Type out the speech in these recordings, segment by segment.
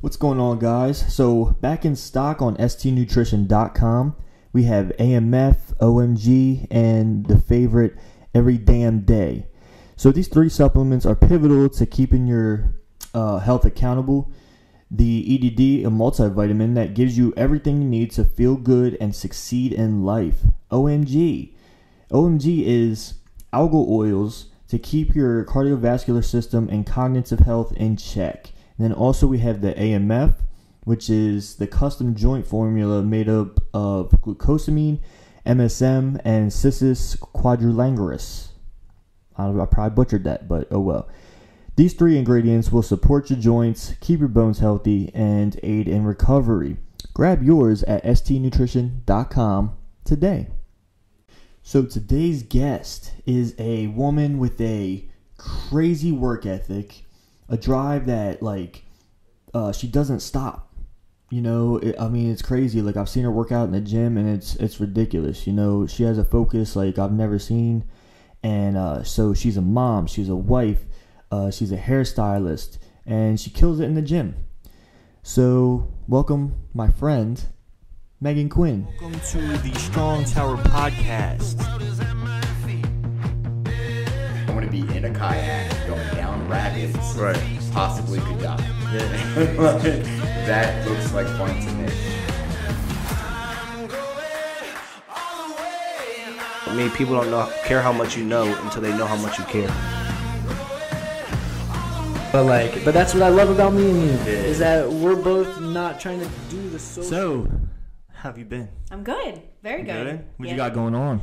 What's going on, guys? So, back in stock on stnutrition.com, we have AMF, OMG, and the favorite Every Damn Day. So, these three supplements are pivotal to keeping your uh, health accountable. The EDD, a multivitamin that gives you everything you need to feel good and succeed in life. OMG. OMG is algal oils to keep your cardiovascular system and cognitive health in check. Then also we have the AMF, which is the custom joint formula made up of glucosamine, MSM, and Cissus quadrilangulis. I, I probably butchered that, but oh well. These three ingredients will support your joints, keep your bones healthy, and aid in recovery. Grab yours at stnutrition.com today. So today's guest is a woman with a crazy work ethic, a drive that like uh, she doesn't stop. You know, it, I mean, it's crazy. Like I've seen her work out in the gym, and it's it's ridiculous. You know, she has a focus like I've never seen, and uh, so she's a mom, she's a wife, uh, she's a hairstylist, and she kills it in the gym. So welcome, my friend, Meghan Quinn. Welcome to the Strong Tower Podcast. I want to be in a kayak going down rapids. Right. Possibly could die. Yeah. that looks like fun to me. I mean, people don't know care how much you know until they know how much you care. But like, but that's what I love about me and you is that we're both not trying to do the social. So, How have you been? I'm good. Very good. good. What Yeah. you got going on?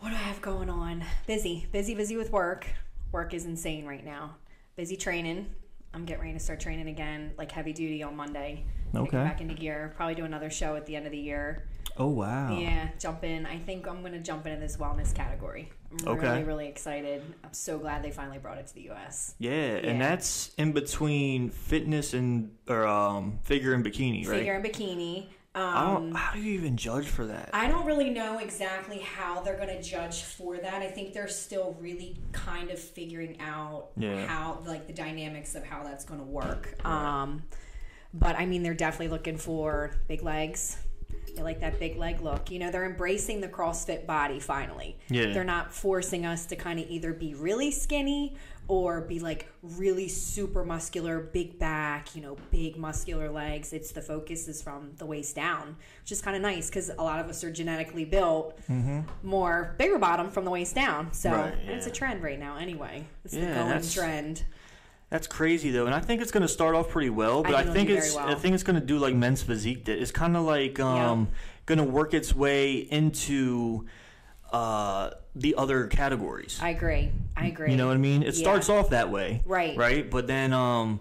What do I have going on? Busy, busy, busy with work. Work is insane right now. Busy training. I'm getting ready to start training again, like heavy duty on Monday. Okay. Back into gear. Probably do another show at the end of the year. Oh wow. Yeah, jump in. I think I'm gonna jump into this wellness category. I'm Okay. really, really excited. I'm so glad they finally brought it to the U.S. Yeah, yeah. and that's in between fitness and or um figure and bikini, right? Figure and bikini. Um. How do you even judge for that? I don't really know exactly how they're going to judge for that. I think they're still really kind of figuring out Yeah. how, like, the dynamics of how that's going to work. Um, but I mean, they're definitely looking for big legs. They like that big leg look. You know, they're embracing the CrossFit body finally. Yeah. They're not forcing us to kind of either be really skinny or be like really super muscular, big back, you know, big muscular legs. It's the focus is from the waist down, which is kind of nice because a lot of us are genetically built more bigger bottom from the waist down. So Mm-hmm. Right, and it's a trend right now anyway. It's the going that's- trend. That's crazy though, and I think it's going to start off pretty well. But I I, think it's well. I think it's going to do like men's physique did. It's kind of like um going to work its way into uh the other categories. I agree. I agree. You know what I mean? It Yeah. starts off that way, Right. Right, but then um,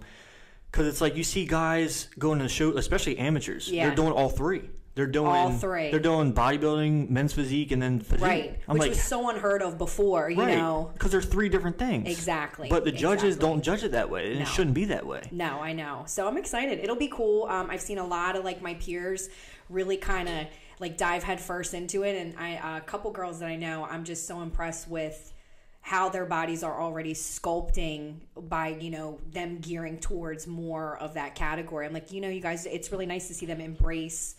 because it's like you see guys going to the show, especially amateurs. Yeah. They're doing all three. They're doing All three. They're doing bodybuilding, men's physique, and then physique. Right. I'm Which like, was so unheard of before, you know. because they're three different things. Exactly, But the judges exactly. don't judge it that way, and No. it shouldn't be that way. No, I know. So I'm excited. It'll be cool. Um, I've seen a lot of like my peers really kind of like dive headfirst into it, and I uh, couple girls that I know, I'm just so impressed with how their bodies are already sculpting by you know them gearing towards more of that category. I'm like, you know, you guys, it's really nice to see them embrace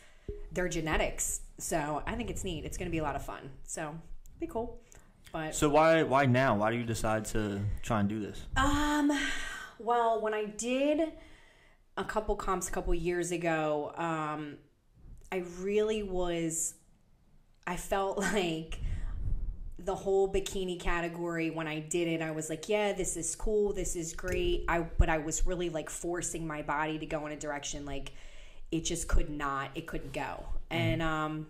their genetics. So I think it's neat. It's going to be a lot of fun. So be cool. But So why why now? Why do you decide to try and do this? Um, well, when I did a couple comps a couple years ago, um, I really was. I felt like the whole bikini category when I did it, I was like, yeah, this is cool, this is great. I but I was really like forcing my body to go in a direction like it just could not, it couldn't go. And um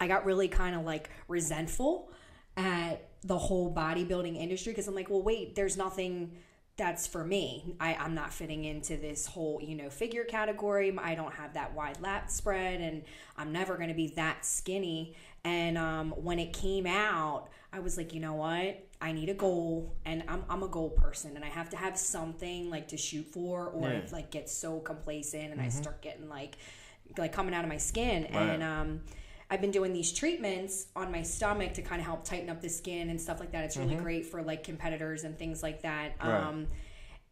I got really kind of like resentful at the whole bodybuilding industry because I'm like, well, wait, there's nothing that's for me. I, I'm not fitting into this whole, you know, figure category. I don't have that wide lap spread and I'm never going to be that skinny. And um, when it came out, I was like, you know what? I need a goal and I'm, I'm a goal person and I have to have something like to shoot for or Yeah. like get so complacent and I start getting like, like coming out of my skin. And, um, I've been doing these treatments on my stomach to kind of help tighten up the skin and stuff like that. It's really great for like competitors and things like that. Right. Um,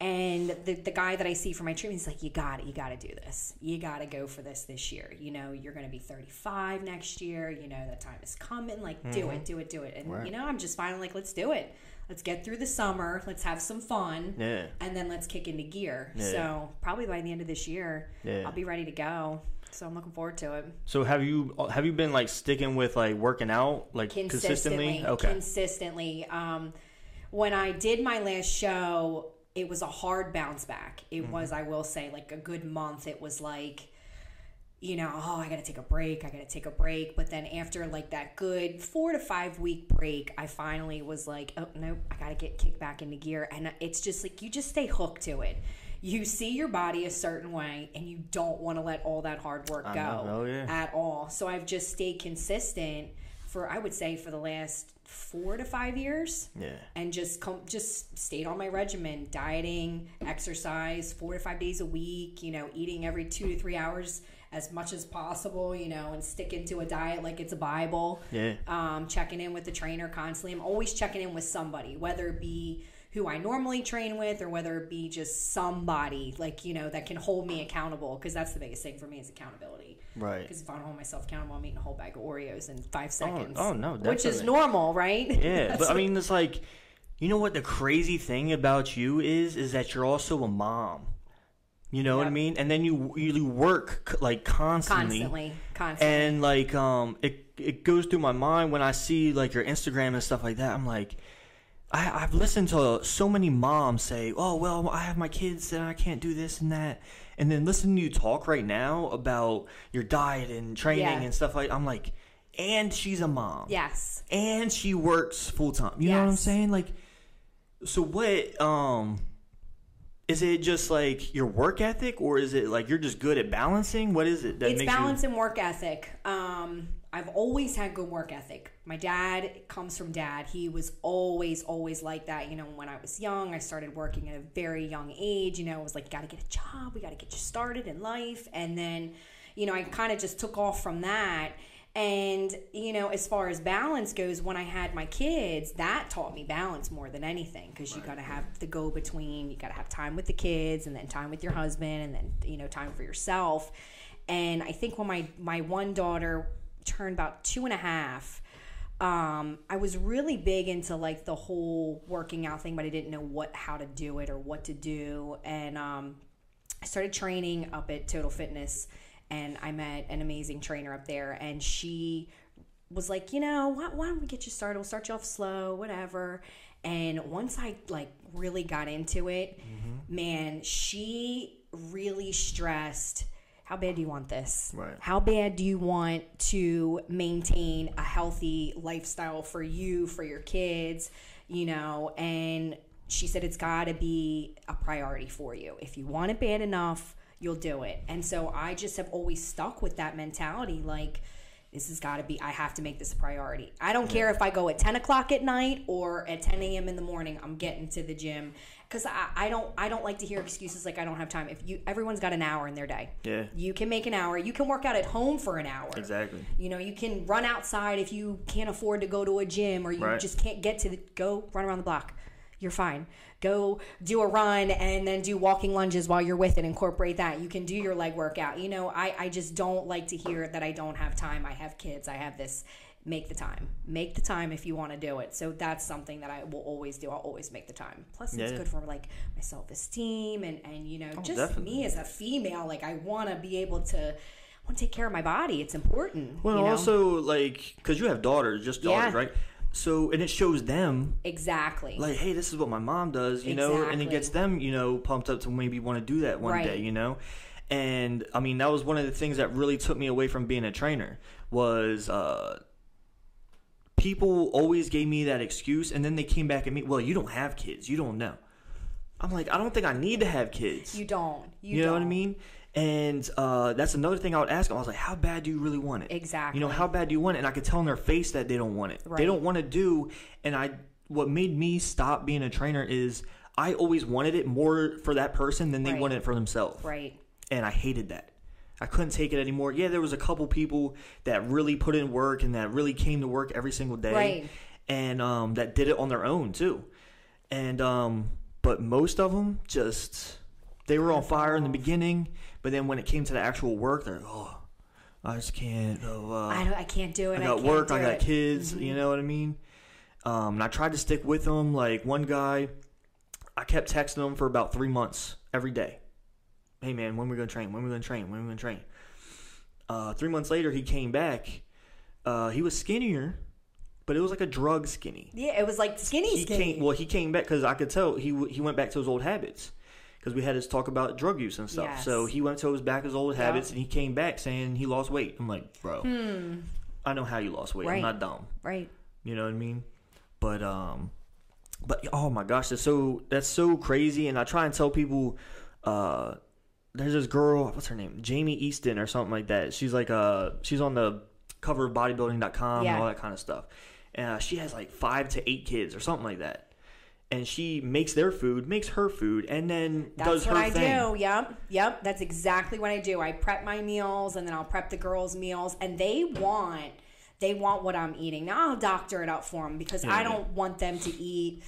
And the, the guy that I see for my treatment is like, you got it, you got to do this. You got to go for this this year. You know, you're going to be 35 next year. You know, that time is coming. Like, do Mm-hmm. it, do it, do it. And, you know, I'm just finally like, let's do it. Let's get through the summer. Let's have some fun. Yeah. And then let's kick into gear. Yeah. So, probably by the end of this year, Yeah. I'll be ready to go. So, I'm looking forward to it. So have you have you been like sticking with like working out like consistently consistently? Okay. consistently um when i did my last show it was a hard bounce back it Mm-hmm. was i will say like a good month it was like you know oh i gotta take a break i gotta take a break but then after like that good four to five week break i finally was like oh no i gotta get kicked back into gear and it's just like you just stay hooked to it you see your body a certain way and you don't want to let all that hard work go know. Oh, yeah. at all. So I've just stayed consistent for I would say for the last four to five years. Yeah. And just come just stayed on my regimen, dieting, exercise, four to five days a week, you know, eating every two to three hours as much as possible, you know, and sticking to a diet like it's a Bible. Yeah. Um, checking in with the trainer constantly. I'm always checking in with somebody, whether it be who I normally train with or whether it be just somebody like, you know, that can hold me accountable because that's the biggest thing for me is accountability. Right. Because if I don't hold myself accountable, I'm eating a whole bag of Oreos in five seconds. oh, no, Which is normal, right? Yeah, but I mean, it's like, you know what the crazy thing about you is, is that you're also a mom. You know what I mean? And then you you work like constantly, constantly, constantly. and like um, it it goes through my mind when I see like your Instagram and stuff like that. I'm like. I, I've listened to so many moms say, "Oh well, I have my kids and I can't do this and that," and then listen to you talk right now about your diet and training Yeah. and stuff like. I'm like, and she's a mom yes. and she works full time. You know what I'm saying? Like, so what? Um, is it just like your work ethic, or is it like you're just good at balancing? What is it that it's makes balance and work ethic. Um, I've always had good work ethic. My dad comes from dad. He was always, always like that. You know, when I was young, I started working at a very young age. You know, it was like, got to get a job. We got to get you started in life. And then, you know, I kind of just took off from that. And, you know, as far as balance goes, when I had my kids, that taught me balance more than anything because you got to have the go between, you got to have time with the kids and then time with your husband and then, you know, time for yourself. And I think when my, my one daughter turned about two and a half, um, I was really big into like the whole working out thing, but I didn't know what, how to do it or what to do. And, um, I started training up at Total Fitness and I met an amazing trainer up there and she was like, you know, why, why don't we get you started? We'll start you off slow, whatever. And once I like really got into it, man, she really stressed how bad do you want this? Right. How bad do you want to maintain a healthy lifestyle for you, for your kids, you know? And she said it's got to be a priority for you. If you want it bad enough, you'll do it. And so I just have always stuck with that mentality like, this has got to be, I have to make this a priority. I don't care if I go at 10 o'clock at night or at 10 a.m. in the morning, I'm getting to the gym. Cause I, I don't, I don't like to hear excuses like I don't have time. If you, everyone's got an hour in their day. Yeah. You can make an hour. You can work out at home for an hour. Exactly. You know, you can run outside if you can't afford to go to a gym or you Right. just can't get to the go run around the block. You're fine. Go do a run and then do walking lunges while you're with it. Incorporate that. You can do your leg workout. You know, I, I just don't like to hear that I don't have time. I have kids. I have this. Make the time. Make the time if you want to do it. So that's something that I will always do. I'll always make the time. Plus, it's Yeah. good for like my self esteem and and you know oh, just definitely. me as a female. Like I want to be able to. Want to take care of my body. It's important. Well, you know? also like because you have daughters, just daughters, Yeah. right? So and it shows them exactly. like, hey, this is what my mom does, you know, and it gets them, you know, pumped up to maybe want to do that one Right. day, you know. And I mean, that was one of the things that really took me away from being a trainer was uh, people always gave me that excuse, and then they came back at me, well, you don't have kids, you don't know. I'm like, I don't think I need to have kids. you don't. You, You, know what I mean? And uh, that's another thing I would ask them. I was like, how bad do you really want it? Exactly. You know, how bad do you want it? And I could tell in their face that they don't want it. Right. They don't want to do. And I, what made me stop being a trainer is I always wanted it more for that person than they Right. wanted it for themselves. Right. And I hated that. I couldn't take it anymore. Yeah, there was a couple people that really put in work and that really came to work every single day. Right. And um, that did it on their own too. And um, but most of them just they were on fire in the beginning, but then when it came to the actual work, they're like, oh, I just can't. Oh, uh, I don't. I can't do it. I got can't work, I got it. Mm-hmm. kids, you know what I mean? Um, and I tried to stick with them. Like one guy, I kept texting him for about three months every day. Hey man, when are we gonna train? When we gonna train? When we gonna train? Uh, three months later, he came back. Uh, he was skinnier, but it was like a drug skinny. Yeah, it was like skinny, He skinny. came well. He came back because I could tell he he went back to his old habits because we had his talk about drug use and stuff. Yes. So he went to his back his old habits and he came back saying he lost weight. I'm like, bro, I know how you lost weight. Hmm. Right. I'm not dumb. right. You know what I mean? But um, but oh my gosh, that's so that's so crazy. And I try and tell people, uh, there's this girl, what's her name, Jamie Eason or something like that. She's like uh, she's on the cover of bodybuilding.com Yeah. and all that kind of stuff. And uh, she has like five to eight kids or something like that. And she makes their food, makes her food, and then That's does what her I do. Yep. Yep. That's exactly what I do. I prep my meals and then I'll prep the girls' meals and they want they want what I'm eating. Now I'll doctor it out for them because I don't want them to eat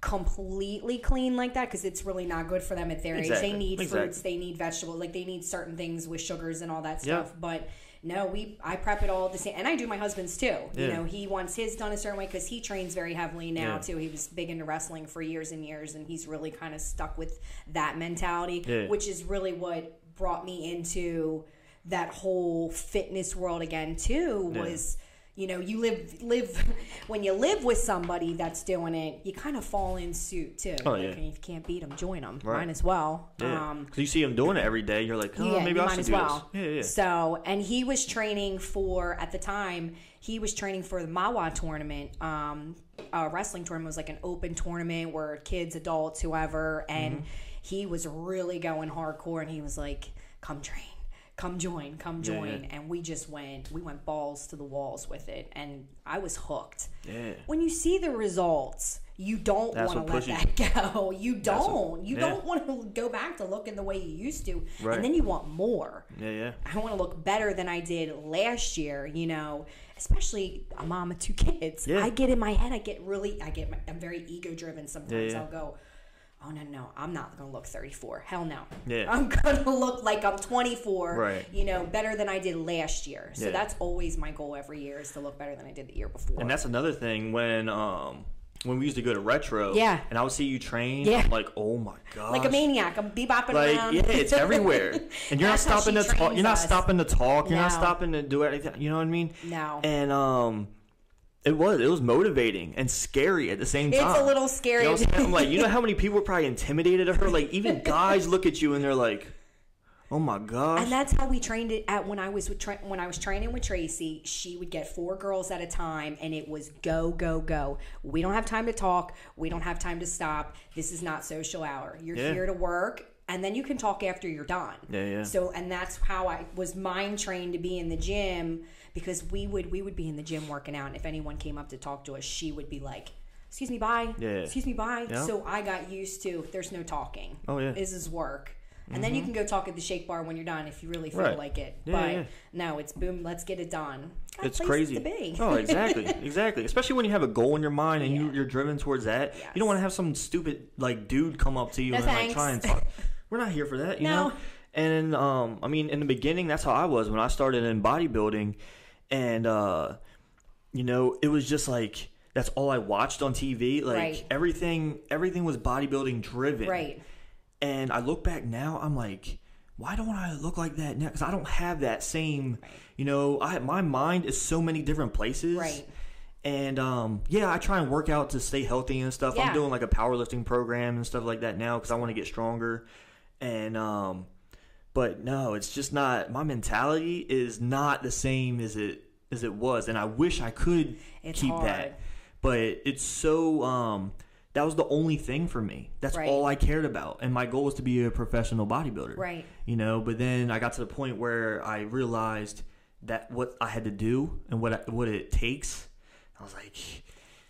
completely clean like that because it's really not good for them at their Exactly. age. They need Exactly. fruits, they need vegetables, like they need certain things with sugars and all that Yeah. stuff. But no, we I prep it all the same, and I do my husband's too. You know, he wants his done a certain way because he trains very heavily now Yeah. too. He was big into wrestling for years and years, and he's really kind of stuck with that mentality, Yeah. which is really what brought me into that whole fitness world again too. Yeah. Was you know you live live when you live with somebody that's doing it, you kind of fall in suit too. Oh, Like, yeah. If you can't beat them, join them. Right. Might as well. Yeah. Um, 'Cause you see him doing it every day, you're like, oh, yeah, maybe I should as do well. this. Yeah, yeah. So, and he was training for at the time. He was training for the Mawa tournament. Um, a wrestling tournament was like an open tournament where kids, adults, whoever, and Mm-hmm. he was really going hardcore. And he was like, "Come train." Come join, come join, yeah. and we just went. We went balls to the walls with it, and I was hooked. Yeah. When you see the results, you don't want to let that go. You don't. you yeah. don't want to go back to looking the way you used to, Right. and then you want more. Yeah, yeah. I want to look better than I did last year, you know, especially a mom of two kids. Yeah. I get in my head, I get really, I get, my, I'm very ego driven sometimes. Yeah, yeah. I'll go, oh, no, no, I'm not to look 34. Hell no. Yeah. I'm to look like I'm 24, Right. you know, better than I did last year. So Yeah. that's always my goal every year is to look better than I did the year before. And that's another thing when um when we used to go to retro. Yeah. And I would see you train. Yeah. I'm like, oh my god. like a maniac. I'm bebopping Like around. yeah, it's everywhere, and you're not stopping to talk. You're not us. stopping to talk. You're not stopping to do anything. You know what I mean? No. And um, it was it was motivating and scary at the same time. It's a little scary. You know I'm? I'm like, you know how many people are probably intimidated of her? Like even guys look at you and they're like, oh my gosh. And that's how we trained it at when I was with tra- when I was training with Tracy. She would get four girls at a time, and it was go go go. We don't have time to talk. We don't have time to stop. This is not social hour. You're Yeah. here to work, and then you can talk after you're done. Yeah, yeah. So, and that's how I was mind trained to be in the gym because we would we would be in the gym working out, and if anyone came up to talk to us, she would be like. Excuse me, bye. Yeah. Excuse me, bye. Yeah. So I got used to there's no talking. Oh, yeah. This is work. And then you can go talk at the shake bar when you're done if you really feel Mm-hmm. Right. like it. Yeah, but yeah. no, it's boom, let's get it done. Got it's crazy. Oh, exactly, exactly. Especially when you have a goal in your mind and you, Yeah. you're driven towards that. Yes. You don't want to have some stupid like dude come up to you No and like try and talk. We're not here for that, you No. know. And um, I mean, in the beginning, that's how I was when I started in bodybuilding, and uh, you know, it was just like that's all I watched on TV. Like Right. everything, everything was bodybuilding driven. right. And I look back now, I'm like, why don't I look like that now? Because I don't have that same, you know, I my mind is so many different places. Right. And um, yeah, I try and work out to stay healthy and stuff. Yeah. I'm doing like a powerlifting program and stuff like that now because I want to get stronger. And um, but no, it's just not. My mentality is not the same as it as it was, and I wish I could It's keep hard. that. But it's so. Um, that was the only thing for me. That's Right. all I cared about, and my goal was to be a professional bodybuilder. Right. You know, but then I got to the point where I realized that what I had to do and what I, what it takes. I was like,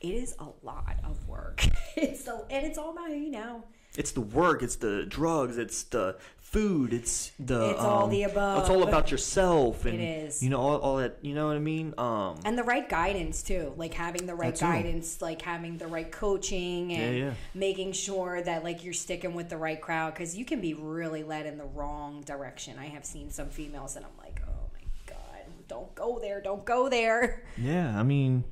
It is a lot of work. It's a, and it's all about you know. it's the work, it's the drugs, it's the food, it's the It's all um, the above. It's all about yourself, and is. you know all, all that. You know what I mean? Um, and the right guidance too like having the right That too. guidance like having the right coaching and Yeah, yeah. making sure that like you're sticking with the right crowd because you can be really led in the wrong direction i have seen some females and i'm like oh my god don't go there don't go there yeah, I mean,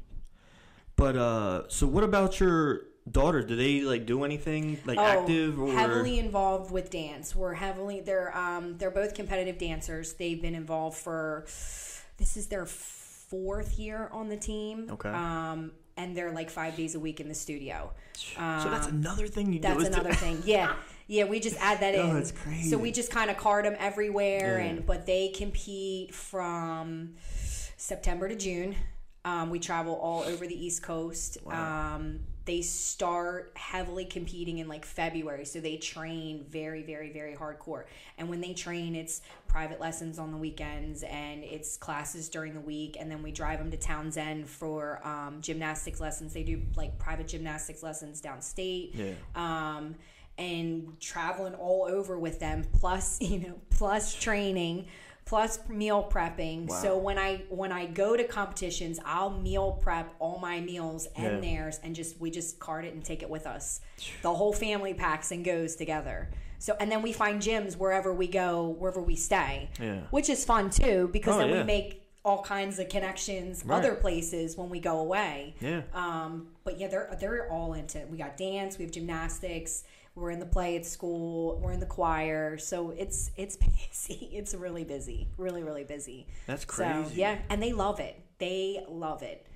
but uh, so what about your daughter? Do they like do anything like active or Oh, heavily involved with dance we're heavily they're um they're both competitive dancers they've been involved for this is their fourth year on the team Okay. um and they're like five days a week in the studio so that's another thing you do. um, That's another thing. Yeah. Yeah, we just add that in. Oh, that's crazy. So we just kind of card them everywhere, Yeah. and but they compete from September to June. Um, we travel all over the East Coast. Um, they start heavily competing in like February, so they train very, very, very hardcore. And when they train, it's private lessons on the weekends and it's classes during the week. And then we drive them to Townsend for um, gymnastics lessons. They do like private gymnastics lessons downstate Yeah. um, and traveling all over with them plus you know plus training plus meal prepping so when i when i go to competitions i'll meal prep all my meals and Yeah. theirs and just we just cart it and take it with us the whole family packs and goes together so and then we find gyms wherever we go wherever we stay Yeah. which is fun too because Oh, then yeah. we make all kinds of connections Right. other places when we go away Yeah. um, but yeah, they're they're all into it. We got dance, we have gymnastics, we're in the play at school, we're in the choir. So it's it's busy. It's really busy. Really, really busy. That's So crazy. yeah, and they love it. They love it.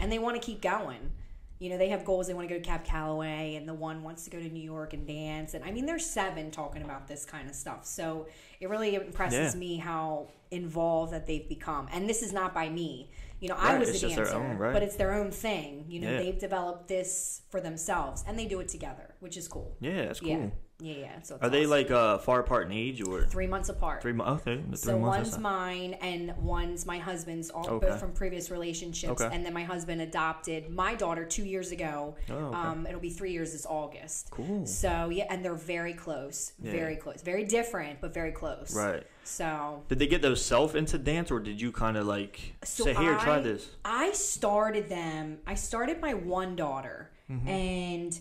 And they want to keep going. You know, they have goals. They want to go to Cab Calloway, and the one wants to go to New York and dance. And I mean, they're seven talking about this kind of stuff. So it really impresses Yeah. me how involved that they've become. And this is not by me. You know, I was it's a just their dancer, own, right. but it's their own thing. You know, Yeah. they've developed this for themselves, and they do it together, which is cool. Yeah, that's cool. Yeah, yeah, yeah. So Are they awesome. like uh, far apart in age or three months apart? three months? Okay, three So months. one's mine and one's my husband's, all Okay. both from previous relationships. Okay. And then my husband adopted my daughter two years ago. Oh, okay. um, it'll be three years this August. Cool. So yeah, and they're very close, Yeah. very close, very different, but very close. Right. So Did they get themselves into dance, or did you kind of like So say, "Here, try this"? I started them. I started my one daughter, Mm-hmm. and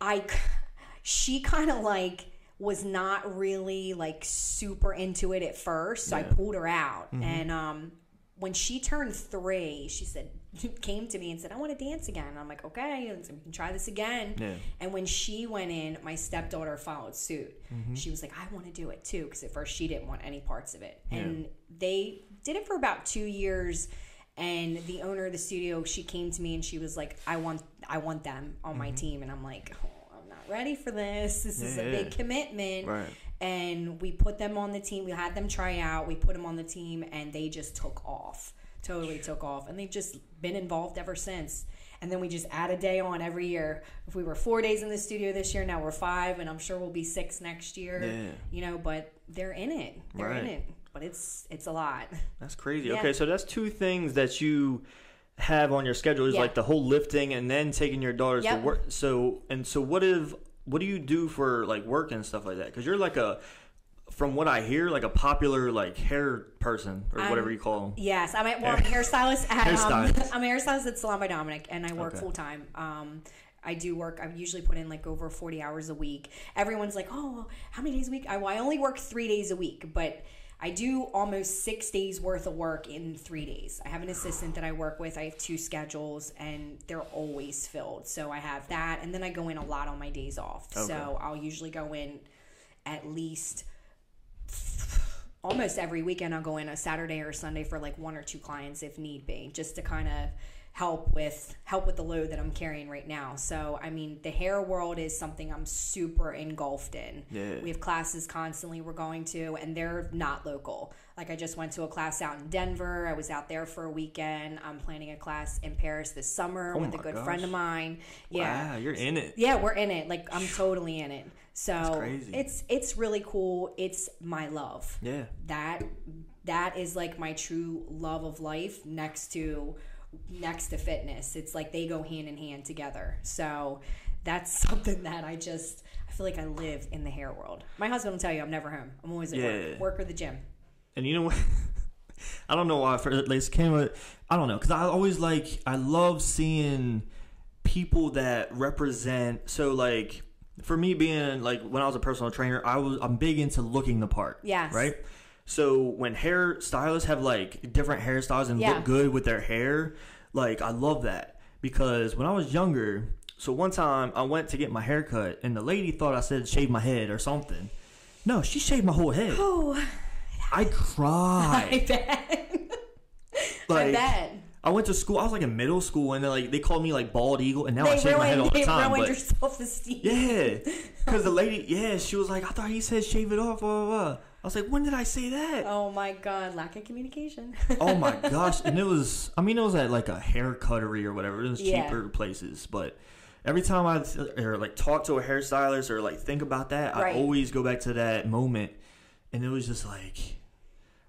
I, she kind of like was not really like super into it at first. So I Yeah. Mm-hmm. pulled her out, and um, when she turned three, she said, came to me and said, "I want to dance again." And I'm like, "Okay, so we can try this again." Yeah. And when she went in, my stepdaughter followed suit. Mm-hmm. She was like, I want to do it too. Because at first she didn't want any parts of it. And they did it for about two years. And the owner of the studio, she came to me and she was like, I want, I want them on my team. And I'm like, oh, not ready for this. This is a. Yeah, big commitment. Right. And we put them on the team. We had them try out. We put them on the team, and they just took off. Totally took off, and they've just been involved ever since. And then we just add a day on every year. If we were four days in the studio this year, now we're five, and I'm sure we'll be six next year. Yeah. You know, but they're in it. They're in it. But it's it's a lot. That's crazy. Yeah. Okay, so that's two things that you have on your schedule is Yeah. like the whole lifting and then taking your daughters to work. So and so, what if what do you do for like work and stuff like that? Because you're like a, from what I hear, like a popular like hair person or whatever you call them. Yes, I'm a, well, I'm a hairstylist at um, I'm a hairstylist at Salon by Dominic, and I work Okay. full time. Um, I do work. I usually put in like over 40 hours a week. Everyone's like, "Oh, how many days a week?" I, well, I only work three days a week, but I do almost six days worth of work in three days. I have an assistant that I work with. I have two schedules, and they're always filled. So I have that, and then I go in a lot on my days off. So I'll usually go in at least almost every weekend I'll go in a Saturday or Sunday for like one or two clients if need be, just to kind of help with help with the load that I'm carrying right now. So I mean the hair world is something I'm super engulfed in. Yeah. We have classes constantly we're going to and they're not local. Like I just went to a class out in Denver. I was out there for a weekend. I'm planning a class in Paris this summer oh with a Oh good gosh. friend of mine. Yeah. Wow, you're in it. Yeah, we're in it. Like I'm totally in it. So it's it's really cool. It's my love. Yeah. That that is like my true love of life next to next to fitness. It's like they go hand in hand together. So that's something that I just I feel like I live in the hair world. My husband will tell you I'm never home. I'm always at Yeah. work, work or the gym. And you know what? I don't know why. For like, came. I don't know because I always like. I love seeing people that represent. So like, for me being like when I was a personal trainer, I was I'm big into looking the part. Yes. Right. So when hair stylists have like different hairstyles and Yeah. look good with their hair, like I love that because when I was younger, so one time I went to get my hair cut and the lady thought I said shave my head or something. No, she shaved my whole head. Oh, I cried. I bet. Like, I bet. I went to school. I was like in middle school, and then like they called me like bald eagle, and now I They shave my head all ruined, the they time. ruined But your self esteem. yeah, because the lady, yeah, she was like, I thought he said shave it off. Blah, blah, blah. I was like, when did I say that? Oh my god, lack of communication. Oh my gosh! And it was, I mean, it was at like a hair cuttery or whatever. It was Yeah. cheaper places, but every time I or like talk to a hairstylist or like think about that, Right. I always go back to that moment, and it was just like.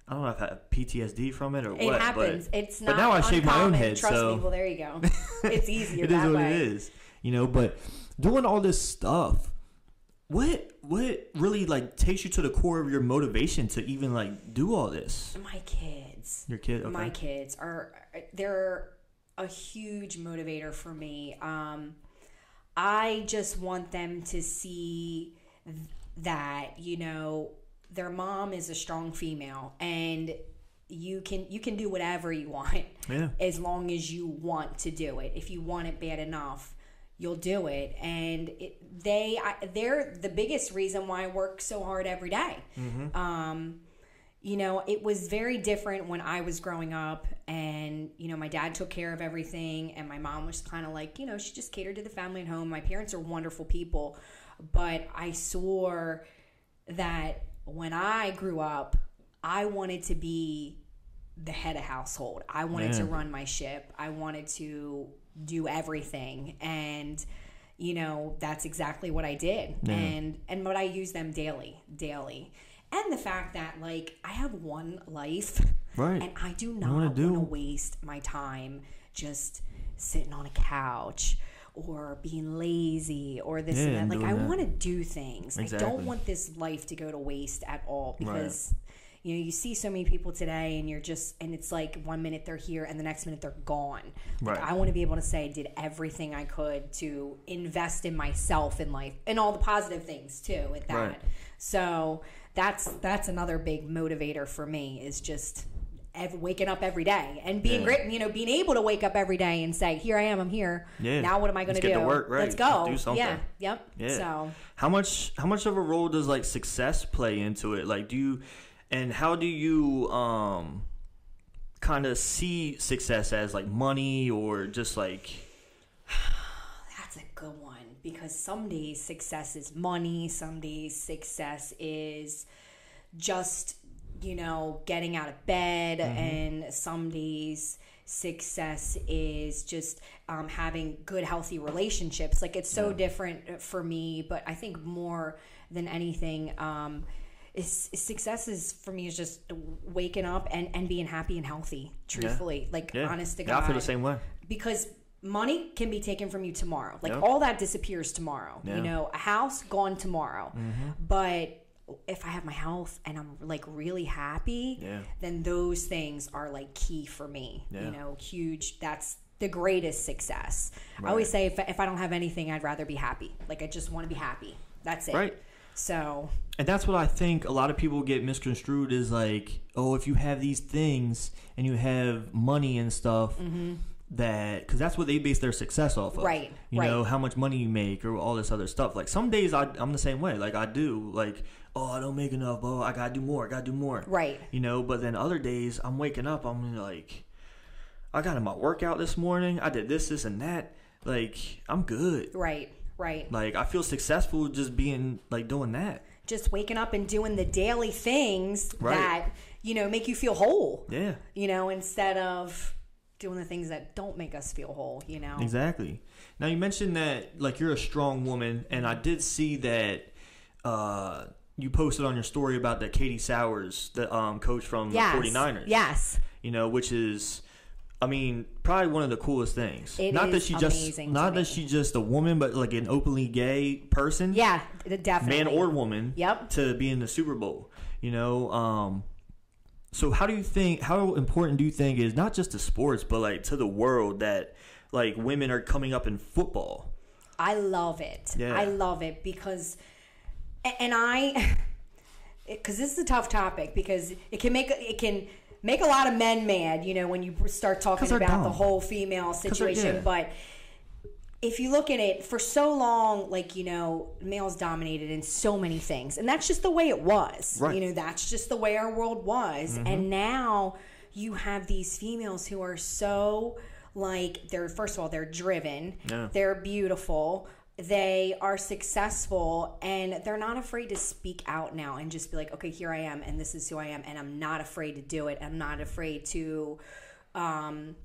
I don't know if I have PTSD from it or It what. It happens. But, it's not. but now I shave my own head, Trust so- me. Well, there you go. It's easier it is what way. it is you know but doing all this stuff what what really like takes you to the core of your motivation to even like do all this My kids. your kid okay My kids are they're a huge motivator for me. Um, I just want them to see th- that you know their mom is a strong female and you can you can do whatever you want yeah as long as you want to do it. If you want it bad enough, you'll do it. And it, they, I, they're the biggest reason why I work so hard every day. Um, you know, it was very different when I was growing up, and you know, my dad took care of everything, and my mom was kind of like, you know, she just catered to the family at home. My parents are wonderful people, but I saw that when I grew up, I wanted to be the head of household. I wanted to run my ship. I wanted to do everything and you know, that's exactly what I did. And and what I use them daily, daily. And the fact that like I have one life Right. and I do not want to waste my time just sitting on a couch or being lazy or this Yeah, and and that. Like I want to do things. I don't want this life to go to waste at all because you know you see so many people today and you're just and it's like one minute they're here and the next minute they're gone. Like, Right. I want to be able to say I did everything I could to invest in myself in life and all the positive things too with that. Right. So that's that's another big motivator for me is just waking up every day and being Yeah. great. You know, being able to wake up every day and say, "Here I am. I'm here. Yeah. Now what am I going Let's to get do? to work, right. Let's go. Do something. Yeah. Yep. Yeah. So how much how much of a role does like success play into it like do you and how do you um kind of see success as like money or just like That's a good one because some days success is money, some days success is just, you know, getting out of bed, and some days success is just um, having good, healthy relationships. Like it's so different for me, but I think more than anything, um, is, is success is for me is just waking up and, and being happy and healthy, truthfully, like yeah honest to yeah, God i feel the same way because money can be taken from you tomorrow. Like Yep. all that disappears tomorrow. Yeah. You know, a house gone tomorrow. Mm-hmm. But if I have my health and I'm like really happy, Yeah. then those things are like key for me. Yeah. You know, huge. That's the greatest success. I always say if, if I don't have anything, I'd rather be happy. Like I just want to be happy. That's it. Right. So and that's what I think a lot of people get misconstrued is like, oh, if you have these things and you have money and stuff, that because that's what they base their success off of, Mm-hmm. Right, You know how much money you make or all this other stuff. Like some days I, I'm the same way. Like I do, like, oh, I don't make enough. Oh, I gotta do more. I gotta do more. Right. You know, but then other days I'm waking up, I'm like, I got in my workout this morning. I did this, this, and that. Like I'm good. right, right. Like I feel successful just being like doing that. Just waking up and doing the daily things Right. that you know make you feel whole. Yeah. you know, instead of doing the things that don't make us feel whole, you know. Exactly. Now you mentioned that like you're a strong woman, and I did see that uh, you posted on your story about that Katie Sowers, the um, coach from Yes. the 49ers. Yes. You know, which is I mean, probably one of the coolest things. It not that she just not that she's just a woman, but like an openly gay person. Yeah, definitely. man or woman. Yep. To be in the Super Bowl, you know. Um, so how do you think? How important do you think is not just to sports, but like to the world that like women are coming up in football? I love it. Yeah. I love it because, and I, because this is a tough topic because it can make it can make a lot of men mad. You know, when you start talking about the whole female situation, but. If you look at it for so long, like, you know, males dominated in so many things. And that's just the way it was. Right. You know, that's just the way our world was. Mm-hmm. And now you have these females who are so like they're first of all they're driven Yeah. they're beautiful they are successful and they're not afraid to speak out now and just be like okay here i am and this is who i am and i'm not afraid to do it. I'm not afraid to um,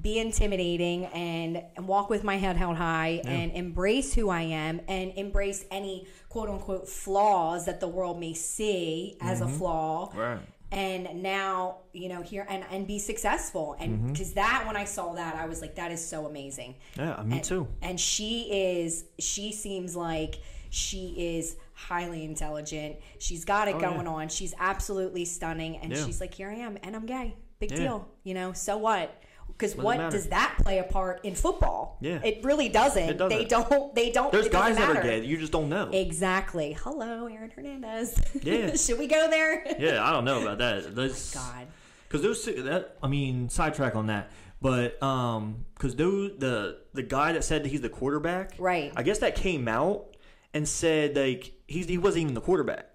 be intimidating and, and walk with my head held high and embrace who i am and embrace any quote unquote flaws that the world may see as a flaw. Right. And now you know here and and be successful. And mm-hmm. because that when i saw that i was like that is so amazing. Yeah, me and, too. and she is she seems like she is highly intelligent. She's got it Oh, yeah. going on. She's absolutely stunning. And Yeah. she's like here i am and i'm gay. Big Yeah. deal you know? So what because what matter. does that play a part in football Yeah. it really doesn't, It doesn't. they don't they don't There's guys that are gay. You just don't know. exactly hello aaron hernandez Yeah. should we go there yeah, I don't know about that. Those, god Because those that I mean sidetrack on that, but um, because those the the guy that said that he's the quarterback, Right. I guess that came out and said like he's he wasn't even the quarterback,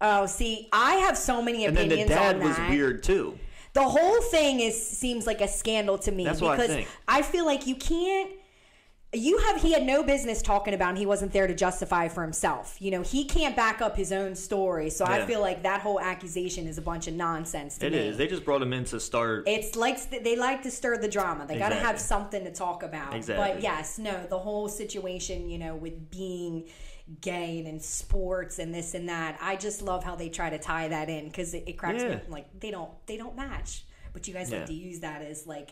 Oh, see, I have so many opinions. and then the dad was weird too. The whole thing is seems like a scandal to me That's what I because think. I feel like you can't. You have he had no business talking about, and he wasn't there to justify for himself. You know, he can't back up his own story, so I Yeah. feel like that whole accusation is a bunch of nonsense to It me. is. They just brought him in to start. It's like they like to stir the drama. They got to have something to talk about. Exactly. But yes, no, the whole situation, you know, with being gay and sports and this and that. I just love how they try to tie that in because it, it cracks me Yeah. up. Like they don't they don't match, but you guys Yeah. like to use that as like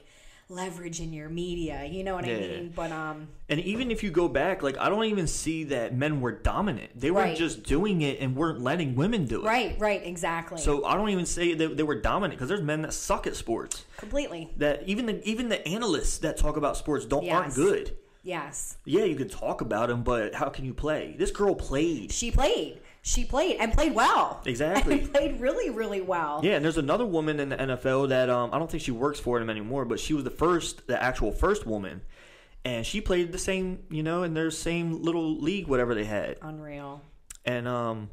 leverage in your media. You know what I Yeah. mean? But um, And even if you go back, like I don't even see that men were dominant. They were Right. just doing it and weren't letting women do it. right, right, exactly. So I don't even say that they were dominant because there's men that suck at sports. completely, That even the even the analysts that talk about sports don't aren't good. Yes. Yeah, you can talk about him, but how can you play? This girl played. She played. She played and played well. Exactly. And played really, really well. Yeah, and there's another woman in the NFL that um, I don't think she works for them anymore, but she was the first, the actual first woman, and she played the same, you know, in their same little league, whatever they had, Unreal. and um,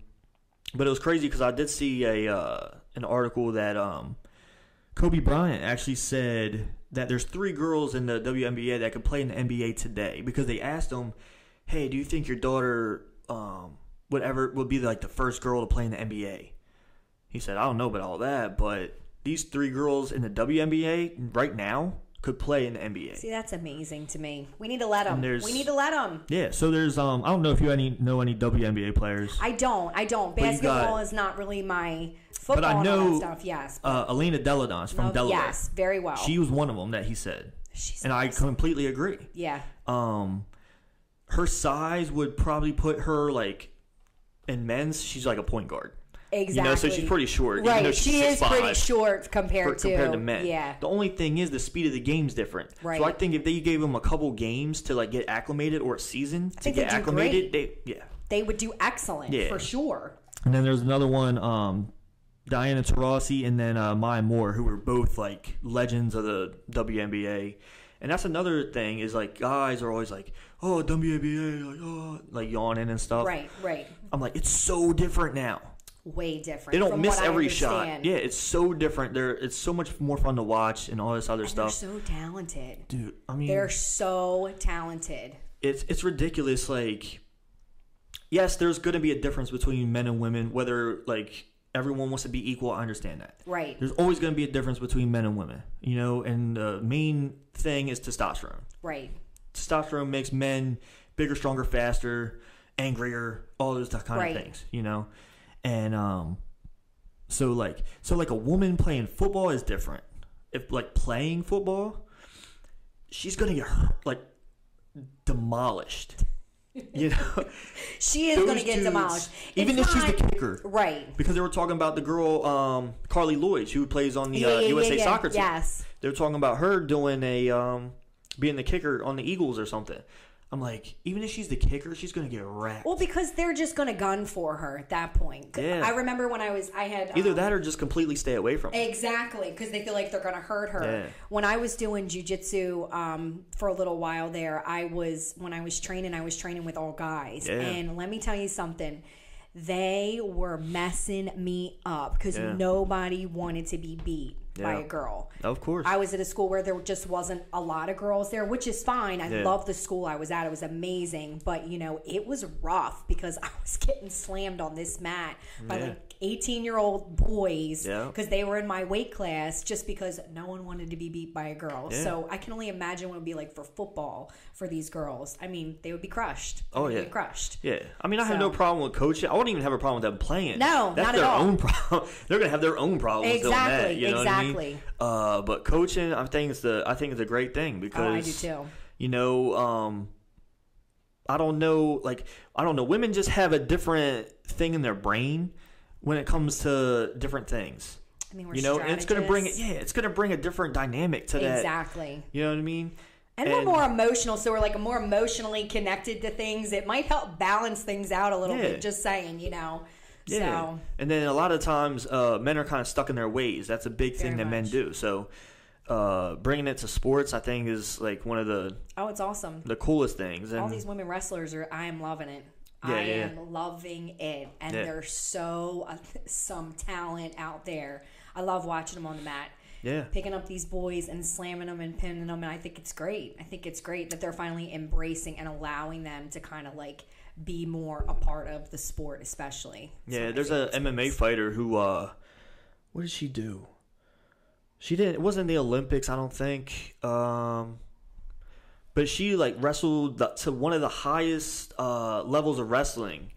but it was crazy because I did see a uh, an article that um, Kobe Bryant actually said that there's three girls in the WNBA that could play in the NBA today because they asked him, "Hey, do you think your daughter um, would ever would be like the first girl to play in the NBA?" He said, "I don't know about all that, but these three girls in the WNBA right now could play in the NBA." See, that's amazing to me. We need to let them. We need to let them. Yeah, so there's um I don't know if you any know any WNBA players. I don't. I don't. you Basketball got- is not really my football I and all know, stuff. Yes. uh, Elena Delle Donne from No, Delaware. yes, very well. She was one of them that he said, She's and I completely agree. yeah. Um, her size would probably put her like in men's. She's like a point guard. Exactly. You know, so she's pretty short. Right. She is 6'5". pretty short compared to compared to men. Yeah. The only thing is the speed of the game's different. Right. So I think if they gave them a couple games to like get acclimated or a season to get acclimated, they yeah. They would do excellent Yeah. for sure. And then there's another one, um, Diana Taurasi and then uh, Maya Moore, who were both like legends of the WNBA. And that's another thing is like guys are always like, oh WNBA, like oh, like yawning and stuff. Right. Right. I'm like, it's so different now. Way different. They don't miss every shot. Yeah, it's so different. They're it's so much more fun to watch and all this other And they're stuff. so talented. Dude, I mean, They're so talented. it's it's ridiculous. Like, yes, there's going to be a difference between men and women. Whether like everyone wants to be equal, I understand that. Right. There's always going to be a difference between men and women, you know. And the main thing is testosterone. Right. Testosterone makes men bigger, stronger, faster, angrier, all those kind Right. of things, you know. And um, so like so like a woman playing football is different. If like playing football, she's gonna get hurt, like demolished. You know, She is going to get dudes, demolished. even It's if she's the kicker. Right. because they were talking about the girl um, Carli Lloyd who plays on the Yeah, uh, yeah, USA yeah. soccer team. Yes. They were talking about her doing a um, being the kicker on the Eagles or something. I'm like, even if she's the kicker, she's gonna get wrecked. Well, because they're just to gun for her at that point. Yeah. I remember when I was, I had Either um, that or just completely stay away from. Exactly, because they feel like they're to hurt her. Yeah. When I was doing jujitsu um, for a little while there, I was when I was training, I was training with all guys, Yeah. and let me tell you something. They were messing me up because Yeah. nobody wanted to be beat by a girl. Of course. I was at a school where there just wasn't a lot of girls there, which is fine. I Yeah. love the school I was at. It was amazing. But, you know, it was rough because I was getting slammed on this mat by Yeah. like 18 year old boys Yeah. because they were in my weight class just because no one wanted to be beat by a girl. Yeah. So I can only imagine what it would be like for football for these girls. I mean, they would be crushed. They Oh, yeah. crushed. Yeah, I mean, I have no problem with coaching. I wouldn't even have a problem with them playing. No, that's not at their all. own problem. They're gonna have their own problems doing that. Exactly, You know what I mean? exactly. Uh, but coaching, I think it's the I think it's a great thing because Oh, I do too. You know, um, I don't know, like I don't know. Women just have a different thing in their brain when it comes to different things. I mean, we're You know, and it's gonna bring it. Yeah, it's gonna bring a different dynamic to that. Exactly. You know what I mean? And, we're more emotional, so we're like more emotionally connected to things. It might help balance things out a little Yeah. bit. Just saying, you know. Yeah. So And then a lot of times, uh, men are kind of stuck in their ways. That's a big thing Very that men do. So, uh, bringing it to sports, I think, is like one of the oh, it's awesome. the coolest things. And All these women wrestlers are. I am loving it. Yeah, I yeah. am loving it, and there's so uh, some talent out there. I love watching them on the mat. yeah, Picking up these boys and slamming them and pinning them, and I think it's great. I think it's great that they're finally embracing and allowing them to kind of like be more a part of the sport, especially. Yeah. I There's a MMA fighter who, uh, what did she do? She didn't. It wasn't the Olympics, I don't think. Um, but she like wrestled the, to one of the highest uh, levels of wrestling,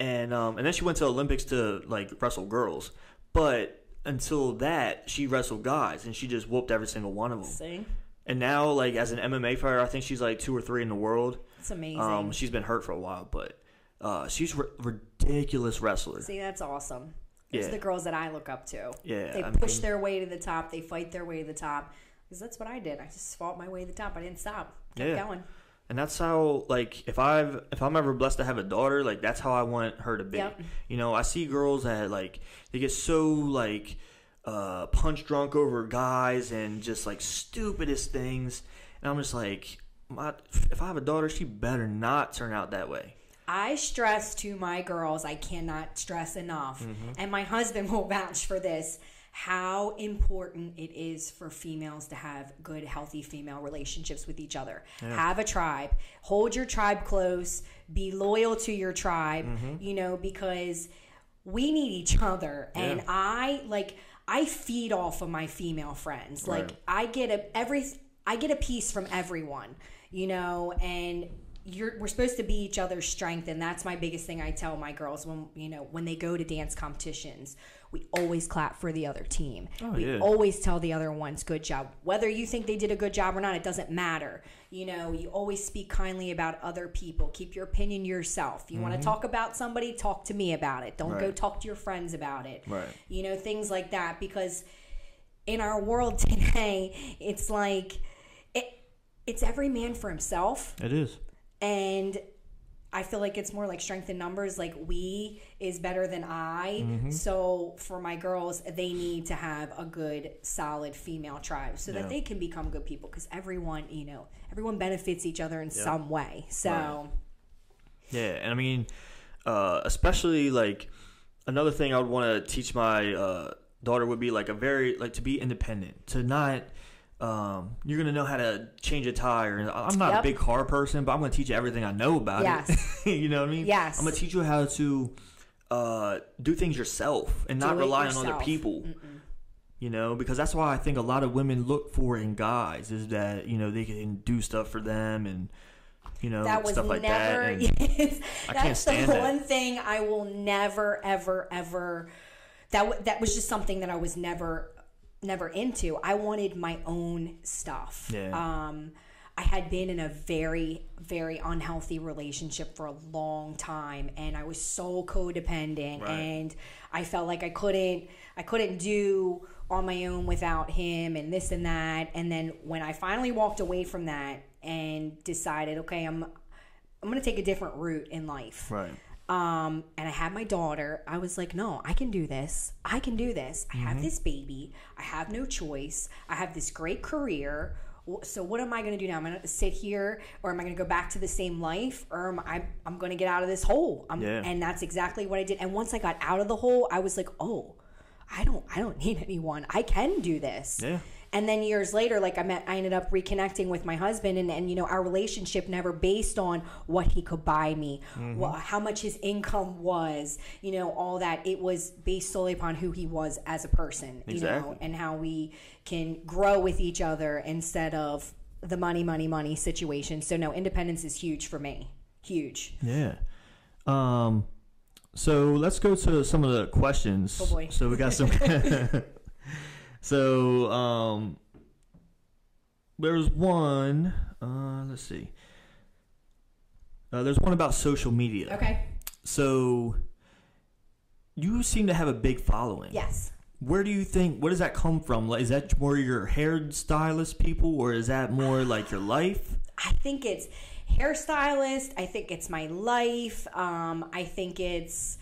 and um, and then she went to Olympics to like wrestle girls. But until that, she wrestled guys, and she just whooped every single one of them. See, And now, like as an MMA fighter, I think she's like two or three in the world. it's amazing. Um, she's been hurt for a while, but uh, she's a ridiculous wrestler. See, that's awesome. Those Yeah. are the girls that I look up to. Yeah, They I push mean- their way to the top. They fight their way to the top. Because that's what I did. I just fought my way to the top. I didn't stop. Kept Yeah. going. And that's how, like, if I've if I'm ever blessed to have a daughter, like that's how I want her to be. Yep. You know, I see girls that like they get so like uh, punch drunk over guys and just like stupidest things, and I'm just like, my, if I have a daughter, she better not turn out that way. I stress to my girls, I cannot stress enough, Mm-hmm. and my husband will vouch for this, how important it is for females to have good, healthy female relationships with each other. Have a tribe, hold your tribe close, be loyal to your tribe, Mm-hmm. you know, because we need each other. And Yeah. I like, I feed off of my female friends. Like, I get a every I get a piece from everyone, you know, and you're we're supposed to be each other's strength and that's my biggest thing I tell my girls when you know when they go to dance competitions. We always clap for the other team. We Oh, yeah. always tell the other ones good job. Whether you think they did a good job or not it doesn't matter. You know you always speak kindly about other people. Keep your opinion yourself. You want to talk about somebody? Talk to me about it. Don't go Mm-hmm. Talk to your friends about it. Right. you know things like that because in our world today it's like it it's every man for himself. It is. And I feel like it's more like strength in numbers. Like we is better than I. Mm-hmm. So for my girls, they need to have a good, solid female tribe so Yeah. that they can become good people. Because everyone, you know, everyone benefits each other in some way. So Right. Yeah, and I mean, uh, especially like another thing I would want to teach my uh, daughter would be like a very like to be independent, to not. Um, you're gonna know how to change a tire. I'm not Yep. a big car person, but I'm gonna teach you everything I know about Yes. it. you know what I mean? Yes. I'm gonna teach you how to uh, do things yourself and not Do rely on other yourself. people. You know, because that's why I think a lot of women look for in guys is that you know they can do stuff for them and you know that was stuff like never. that. Yes, I that's can't stand the that. one thing I will never, ever, ever. That w- that was just something that I was never never into. I wanted my own stuff. Yeah. Um, I had been in a very, very unhealthy relationship for a long time, and I was so codependent, Right. and I felt like I couldn't, I couldn't do on my own without him, and this and that. And then when I finally walked away from that and decided, okay, I'm, I'm gonna take a different route in life Right. Um, and I had my daughter, I was like, no, I can do this. I can do this. I Mm-hmm. have this baby. I have no choice. I have this great career. So what am I going to do now? I'm I going to sit here, or am I going to go back to the same life, or am I? I'm going to get out of this hole. I'm, Yeah. And that's exactly what I did. And once I got out of the hole, I was like, oh, I don't, I don't need anyone. I can do this. Yeah. And then years later, like I met, I ended up reconnecting with my husband, and, and you know, our relationship never based on what he could buy me, wha- how much his income was, you know, all that. It was based solely upon who he was as a person, you know, and how we can grow with each other instead of the money, money, money situation. So no, independence is huge for me. Huge. Yeah. Um. So let's go to some of the questions. Oh, boy. So we got some. so um, there's one. Uh, let's see. Uh, there's one about social media. Okay. So you seem to have a big following. Yes. Where do you think? Where does that come from? Like, is that more your hairstylist people, or is that more like your life? I think it's hairstylist. I think it's my life. Um, I think it's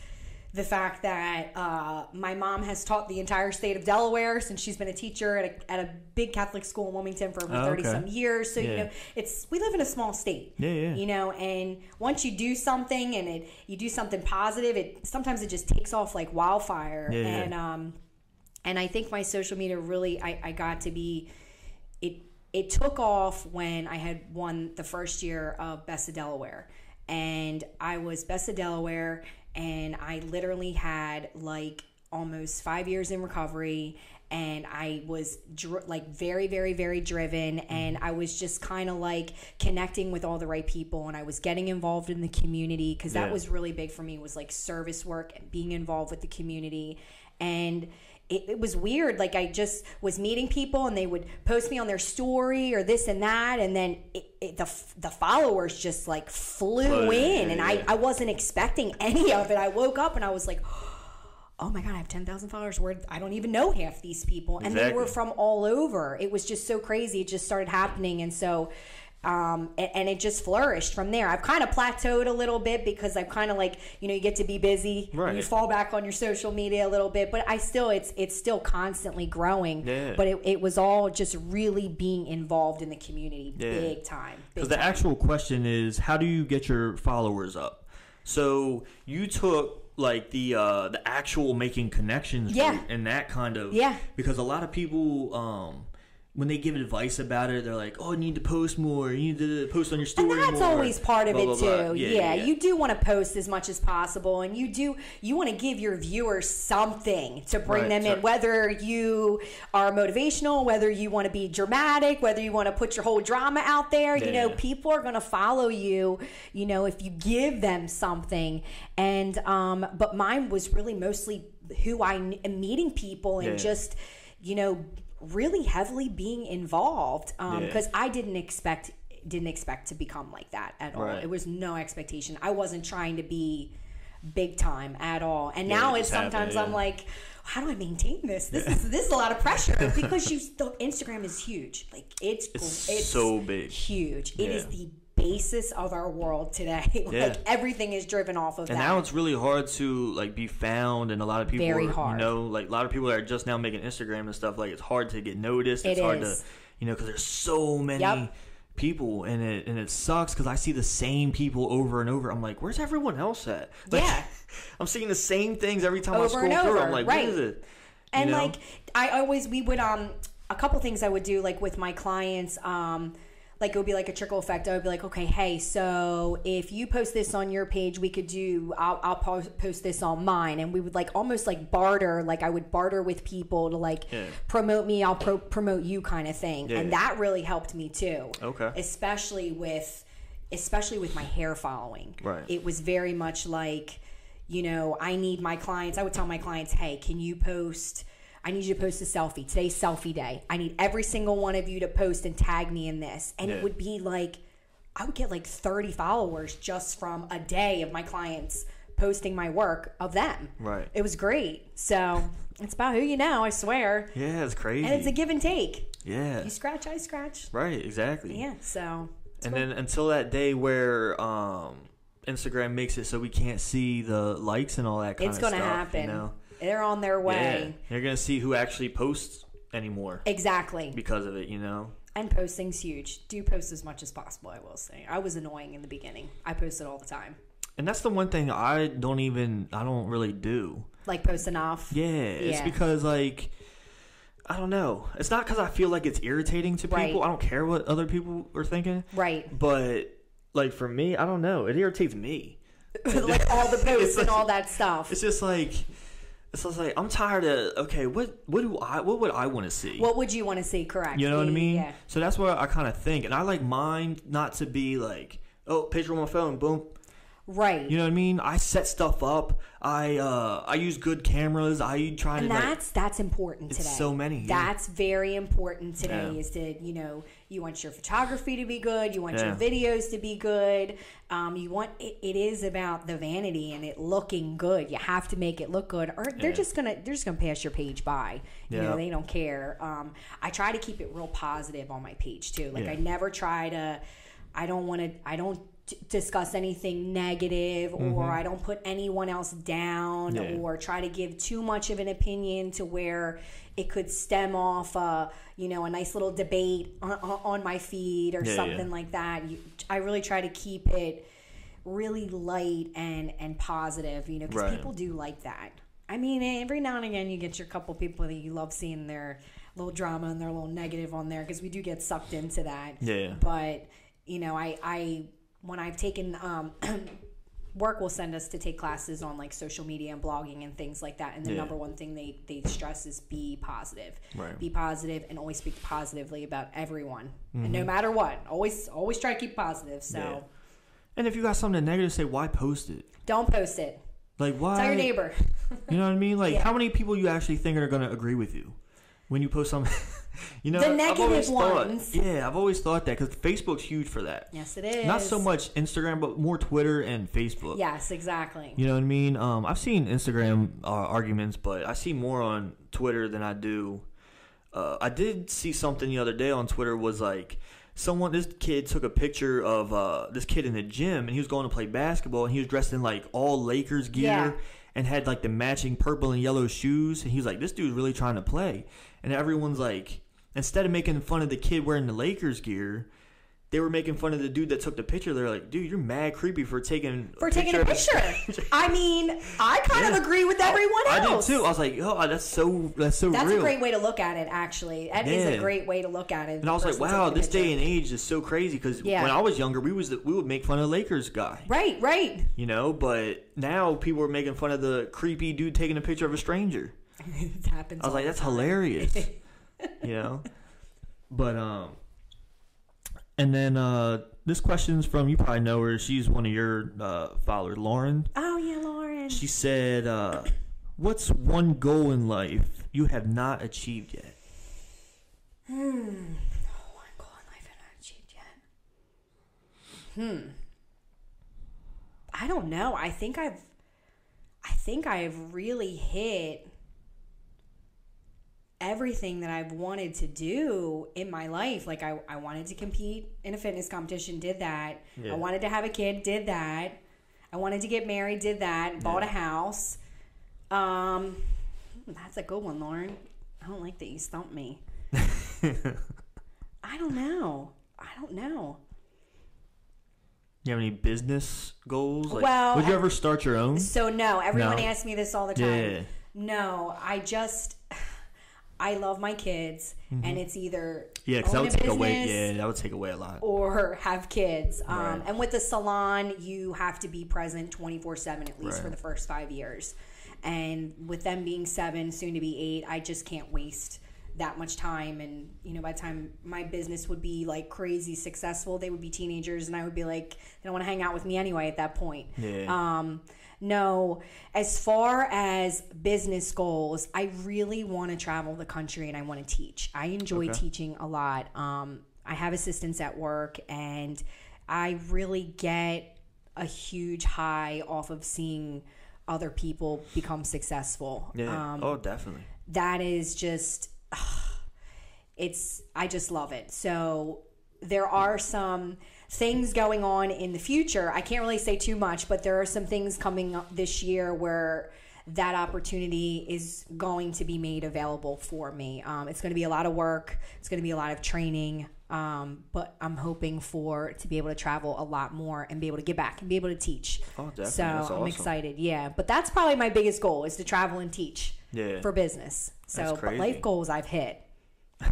the fact that uh, my mom has taught the entire state of Delaware since she's been a teacher at a, at a big Catholic school in Wilmington for over Oh, thirty okay. some years. So you know, it's we live in a small state. Yeah, yeah. You know, and once you do something and it you do something positive, it sometimes it just takes off like wildfire. Yeah, yeah. and um, and I think my social media really I, I got to be it it took off when I had won the first year of Best of Delaware. And I was Best of Delaware and I literally had like almost 5 years in recovery and I was dr- like very very very driven mm-hmm. and I was just kind of like connecting with all the right people and I was getting involved in the community cuz that Yeah. was really big for me was like service work and being involved with the community and it, it was weird. Like i just was meeting people and they would post me on their story or this and that. And then it, it, the, the followers just like flew Flew, in yeah, and yeah. I, I wasn't expecting any of it. I woke up and i was like oh my god i have 10000 followers. Where i don't even know half these people. And they were from all over. It was just so crazy. It just started happening. And so um, and, and it just flourished from there. I've kind of plateaued a little bit because I've kind of like you know you get to be busy, and you fall back on your social media a little bit, but I still it's it's still constantly growing. Yeah. But it, it was all just really being involved in the community, Yeah. big time. Because the actual question is, how do you get your followers up? So you took like the uh, the actual making connections Yeah. and that kind of Yeah. Because a lot of people, um, when they give advice about it, they're like, "Oh, you need to post more. You need to post on your story." and that's more," always part of blah, it blah, too. blah. Yeah, you do want to post as much as possible, and you do you want to give your viewers something to bring Right, them in. Whether you are motivational, whether you want to be dramatic, whether you want to put your whole drama out there. You know, people are going to follow you. You know, if you give them something, and um, but mine was really mostly who I am meeting people and Yeah. just you know really heavily being involved um, Yeah. because I didn't expect didn't expect to become like that at all. Right. It was no expectation. I wasn't trying to be big time at all. And Yeah, now it's just happened, sometimes I'm like, how do I maintain this? This is this is a lot of pressure because you the Instagram is huge. Like it's It's it's so big. huge. It is the basis of our world today. like Yeah. everything is driven off of And that. now it's really hard to like be found, and a lot of people, Very are, hard. you know, like a lot of people are just now making Instagram and stuff. Like it's hard to get noticed. It It's hard is. to, you know, because there's so many Yep. people, and it and it sucks because I see the same people over and over. I'm like, where's everyone else at? Like, Yeah. I'm seeing the same things every time I Over scroll and through. I'm like, right. what is it? You and know? like i always we would um a couple things i would do like with my clients um like it would be like a trickle effect i would be like okay hey so if you post this on your page we could do i'll, I'll post, post this on mine and we would like almost like barter like i would barter with people to like Yeah. promote me i'll pro- promote you kind of thing Yeah. and that really helped me too Okay. especially with especially with my hair following Right. it was very much like you know i need my clients i would tell my clients hey can you post I need you to post a selfie. Today's selfie day. I need every single one of you to post and tag me in this. And Yeah. it would be like, I would get like 30 followers just from a day of my clients posting my work of them. Right. It was great. So it's about who you know, I swear. Yeah, it's crazy. And it's a give and take. yeah. You scratch, I scratch. Right, exactly. Yeah, so. And cool. then until that day where um, Instagram makes it so we can't see the likes and all that kind it's of stuff. It's going to happen. You know? They're on their Yeah. way. You're gonna see who actually posts anymore Exactly. because of it. You know. And posting's huge. Do post as much as possible, I will say. I was annoying in the beginning. I posted all the time. And that's the one thing I don't even I don't really do. Like post enough. Yeah, it's Yeah. because like I don't know. It's not because I feel like it's irritating to people. Right. I don't care what other people are thinking. Right. But like for me, I don't know. It irritates me. like all the posts It's and all that stuff. It's just like it's just like I'm tired of okay. What what do I what would I want to see? What would you want to see? Correct. You know what I mean? Yeah. So that's what I kind of think, and I like mine not to be like, oh, picture on my phone, boom. Right. You know what I mean? I set stuff up. I uh I use good cameras. I try and to like, that's that's important today. so many, yeah. That's very important today. Yeah. Is that you know you want your photography to be good, you want your videos to be good. Um, you want it, it is about the vanity and it looking good. You have to make it look good, or they're just gonna they're just gonna pass your page by. You Yeah. know they don't care. Um, I try to keep it real positive on my page too. Like Yeah. I never try to. I don't want to. I don't. T- discuss anything negative or I don't put anyone else down Mm-hmm. Yeah. or try to give too much of an opinion to where it could stem off a you know a nice little debate on, on my feed or Yeah, something yeah. like that you, i really try to keep it really light and and positive you know because Right. people do like that i mean every now and again you get your couple people that you love seeing their little drama and their little negative on there because we do get sucked into that Yeah. but you know i i when i've taken um work will send us to take classes on like social media and blogging and things like that and the Yeah. number one thing they they stress is be positive Right. be positive and always speak positively about everyone and Mm-hmm. no matter what always always try to keep positive so Yeah. And if you got something negative to say, why post it? don't post it Like why? tell your neighbor You know what I mean? Like Yeah. how many people you actually think are gonna agree with you when you post something? you know, The I've negative always thought- ones. yeah, I've always thought that because Facebook's huge for that. yes it is Not so much Instagram, but more Twitter and Facebook. yes exactly You know what I mean? Um, I've seen Instagram uh, arguments, but I see more on Twitter than I do. Uh, I did see something the other day on Twitter was like someone this kid took a picture of uh, this kid in the gym and he was going to play basketball and he was dressed in like all Lakers gear Yeah. and had like the matching purple and yellow shoes and he was like this dude's really trying to play and everyone's like instead of making fun of the kid wearing the Lakers gear they were making fun of the dude that took the picture they're like dude you're mad creepy for taking for taking a picture i mean i kind of agree with everyone I did else too. I was like, oh, that's so that's so that's real. a great way to look at it actually That is a great way to look at it and I was like, wow, this day and age is so crazy because Yeah. when I was younger, we was the, we would make fun of the Lakers guy, right right you know. But now people are making fun of the creepy dude taking a picture of a stranger. it happens I was like, that's hilarious, you know. But um, and then uh, this question's from you probably know her. She's one of your uh, followers, Lauren. oh yeah lauren She said, uh, "What's one goal in life you have not achieved yet?" Hmm. Oh, one goal in life I've not achieved yet. Hmm. I don't know. I think I've I think I've really hit everything that I've wanted to do in my life. Like I, I wanted to compete in a fitness competition, did that. Yeah. I wanted to have a kid, did that. I wanted to get married, did that. Bought a house. Um that's a good one, Lauren. I don't like that you stumped me. I don't know. I don't know. You have any business goals? Like, Well, would you ever start your own? So no, everyone No. asks me this all the time. Yeah. No, I just I love my kids, and it's either Mm-hmm. Yeah, because that would take away. Yeah, that would take away a lot. or have kids. Um, Right. And with the salon, you have to be present twenty four seven at least for the first five years. And with them being seven, soon to be eight, I just can't waste that much time. And you know, by the time my business would be like crazy successful, they would be teenagers, and I would be like, they don't want to hang out with me anyway at that point. Yeah. Um, No, as far as business goals, I really want to travel the country and I want to teach. I enjoy Okay. teaching a lot. Um, I have assistants at work and I really get a huge high off of seeing other people become successful. Yeah. Um, oh, definitely. that is just it's I just love it. So there are some things going on in the future. I can't really say too much, but there are some things coming up this year where that opportunity is going to be made available for me. Um, it's going to be a lot of work. It's going to be a lot of training. Um, but I'm hoping for to be able to travel a lot more and be able to get back and be able to teach. Oh, definitely. So That's I'm awesome. excited. Yeah, but that's probably my biggest goal is to travel and teach Yeah. for business. So, but life goals I've hit.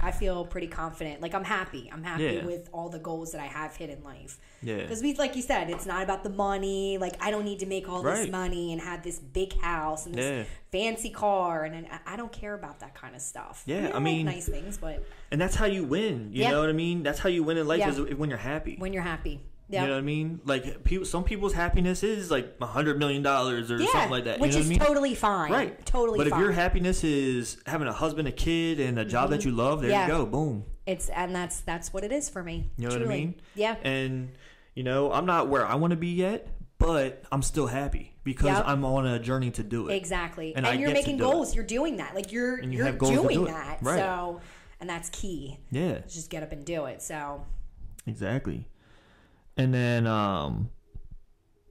I feel pretty confident. Like I'm happy. I'm happy Yeah. with all the goals that I have hit in life. Yeah. Because we, like you said, it's not about the money. Like I don't need to make all this money and have this big house and this Yeah. fancy car, and, and I- I don't care about that kind of stuff. Yeah, I like mean- nice things, but And that's how you win. You Yeah. know what I mean? That's how you win in life is when you're happy. when you're happy, yeah, You know what I mean? Like people, some people's happiness is like a hundred million dollars or yeah, something like that. which you know is what I mean? totally fine. right, totally. But fine. if your happiness is having a husband, a kid, and a job that mm-hmm. you love, there Yeah. you go. Boom. it's and that's that's what it is for me. You know truly. what I mean? Yeah. And you know, I'm not where I want to be yet, but I'm still happy because Yep. I'm on a journey to do it. Exactly. And And, you're making do it. goals. You're doing that. Like you're And you goals to doing do that. Right. So and that's key. Yeah. Just get up and do it. So Exactly. And then um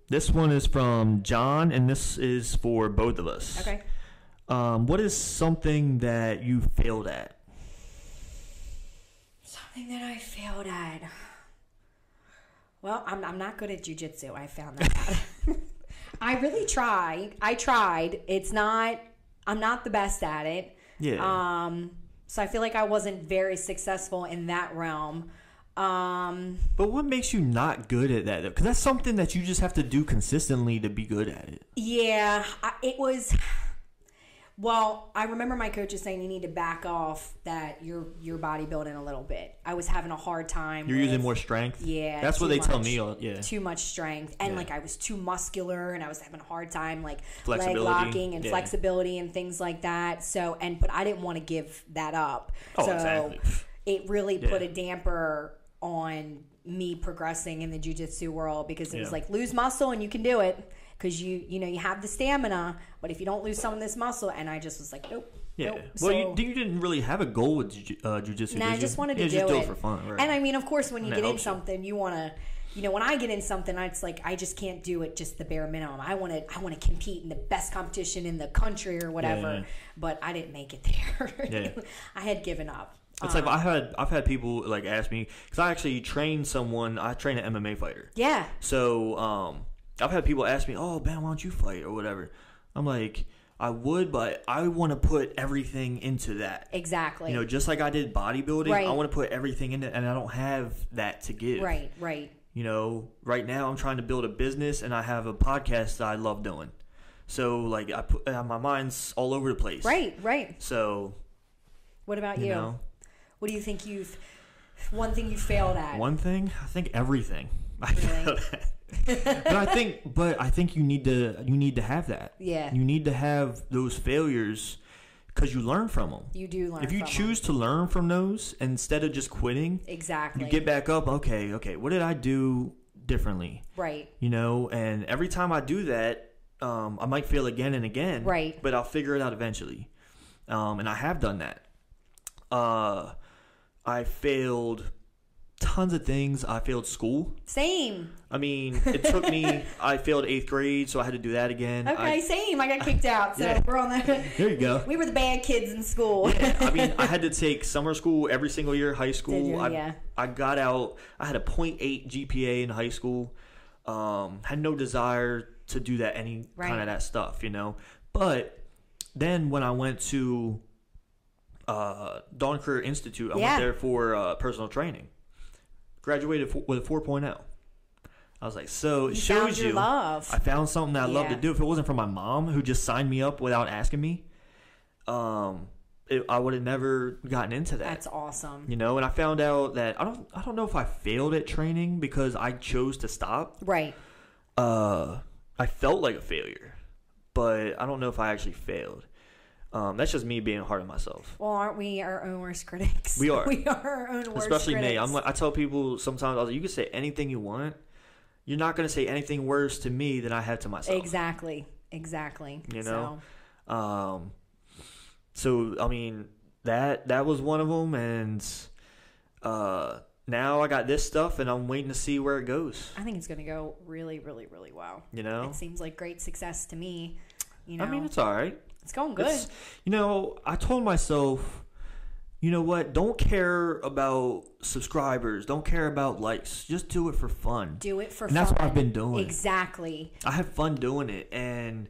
this one is from John and this is for both of us. okay. Um what is something that you failed at? Something that I failed at. Well, I'm I'm not good at jujitsu. I found that out. I really tried. I tried. It's not I'm not the best at it. Yeah. Um so I feel like I wasn't very successful in that realm. Um but what makes you not good at that? Cuz that's something that you just have to do consistently to be good at it. Yeah, I, it was. Well, I remember my coaches saying you need to back off that your your bodybuilding a little bit. I was having a hard time. You're with, using more strength. Yeah, That's what they tell me. Yeah. Too much strength, and Yeah. like I was too muscular, and I was having a hard time like leg locking and yeah. flexibility and things like that. So, and but I didn't want to give that up. Oh, so exactly. it really put a damper on me progressing in the jujitsu world because it was like lose muscle and you can do it because you you know you have the stamina, but if you don't lose some of this muscle, and I just was like nope. Yeah. Nope. Well, you, So- you didn't really have a goal with ju- uh, jujitsu. Nah, did I just wanted to yeah, do just it. do it for fun. Right. And I mean, of course, when you And get in something, you want to, you know, when I get in something, it's like I just can't do it just the bare minimum. I want to, I want to compete in the best competition in the country or whatever. Yeah. But I didn't make it there. Yeah. I had given up. It's Um, like I had I've had people like ask me because I actually train someone. I train an MMA fighter. yeah, So um, I've had people ask me, "Oh, Ben, why don't you fight or whatever?" I'm like, I would, but I want to put everything into that. exactly. You know, just like I did bodybuilding, Right. I want to put everything in it, and I don't have that to give. right, right. You know, right now I'm trying to build a business, and I have a podcast that I love doing. So like, I put uh, my mind's all over the place. Right, right. So What about you you? know, What do you think you've, one thing you failed at? one thing I think everything. I Really? failed at. but I think, but I think you need to you need to have that. Yeah. You need to have those failures because you learn from them. You do learn If you choose to learn from those instead of just quitting, Exactly. you get back up. Okay, okay, what did I do differently? right. You know, and every time I do that, um, I might fail again and again. Right. But I'll figure it out eventually. Um, and I have done that. Uh, I failed tons of things. I failed school. Same. I mean, it took me. I failed eighth grade, so I had to do that again. Okay, I, same. I got kicked out, so Yeah. we're on that. there you go. We were the bad kids in school. Yeah, I mean, I had to take summer school every single year. High school. You? I, Yeah. I got out. I had a 0.8 GPA in high school. Um, had no desire to do that any Right. kind of that stuff, you know. But then when I went to uh, Dawn Career Institute, I Yeah. went there for uh, personal training. Graduated with a 4.0. I was like, so it You shows you. love. I found something that I love to do. If it wasn't for my mom, who just signed me up without asking me, um, it, I would have never gotten into that. That's awesome. you know, and I found out that I don't, I don't know if I failed at training because I chose to stop. Right. Uh, I felt like a failure, but I don't know if I actually failed. Um, that's just me being hard on myself. Well, aren't we our own worst critics? We are. we are our own worst Especially critics. me. I'm like, I tell people sometimes, I was like, you can say anything you want. You're not going to say anything worse to me than I have to myself. exactly, exactly. You know? So, Um, so I mean that that was one of them, and uh, now I got this stuff, and I'm waiting to see where it goes. I think it's going to go really, really, really well. You know, It seems like great success to me. You know, I mean it's all right. It's going good. It's- you know, I told myself, you know what? Don't care about subscribers. Don't care about likes. Just do it for fun. Do it for and fun. that's what I've been doing. Exactly. I have fun doing it, and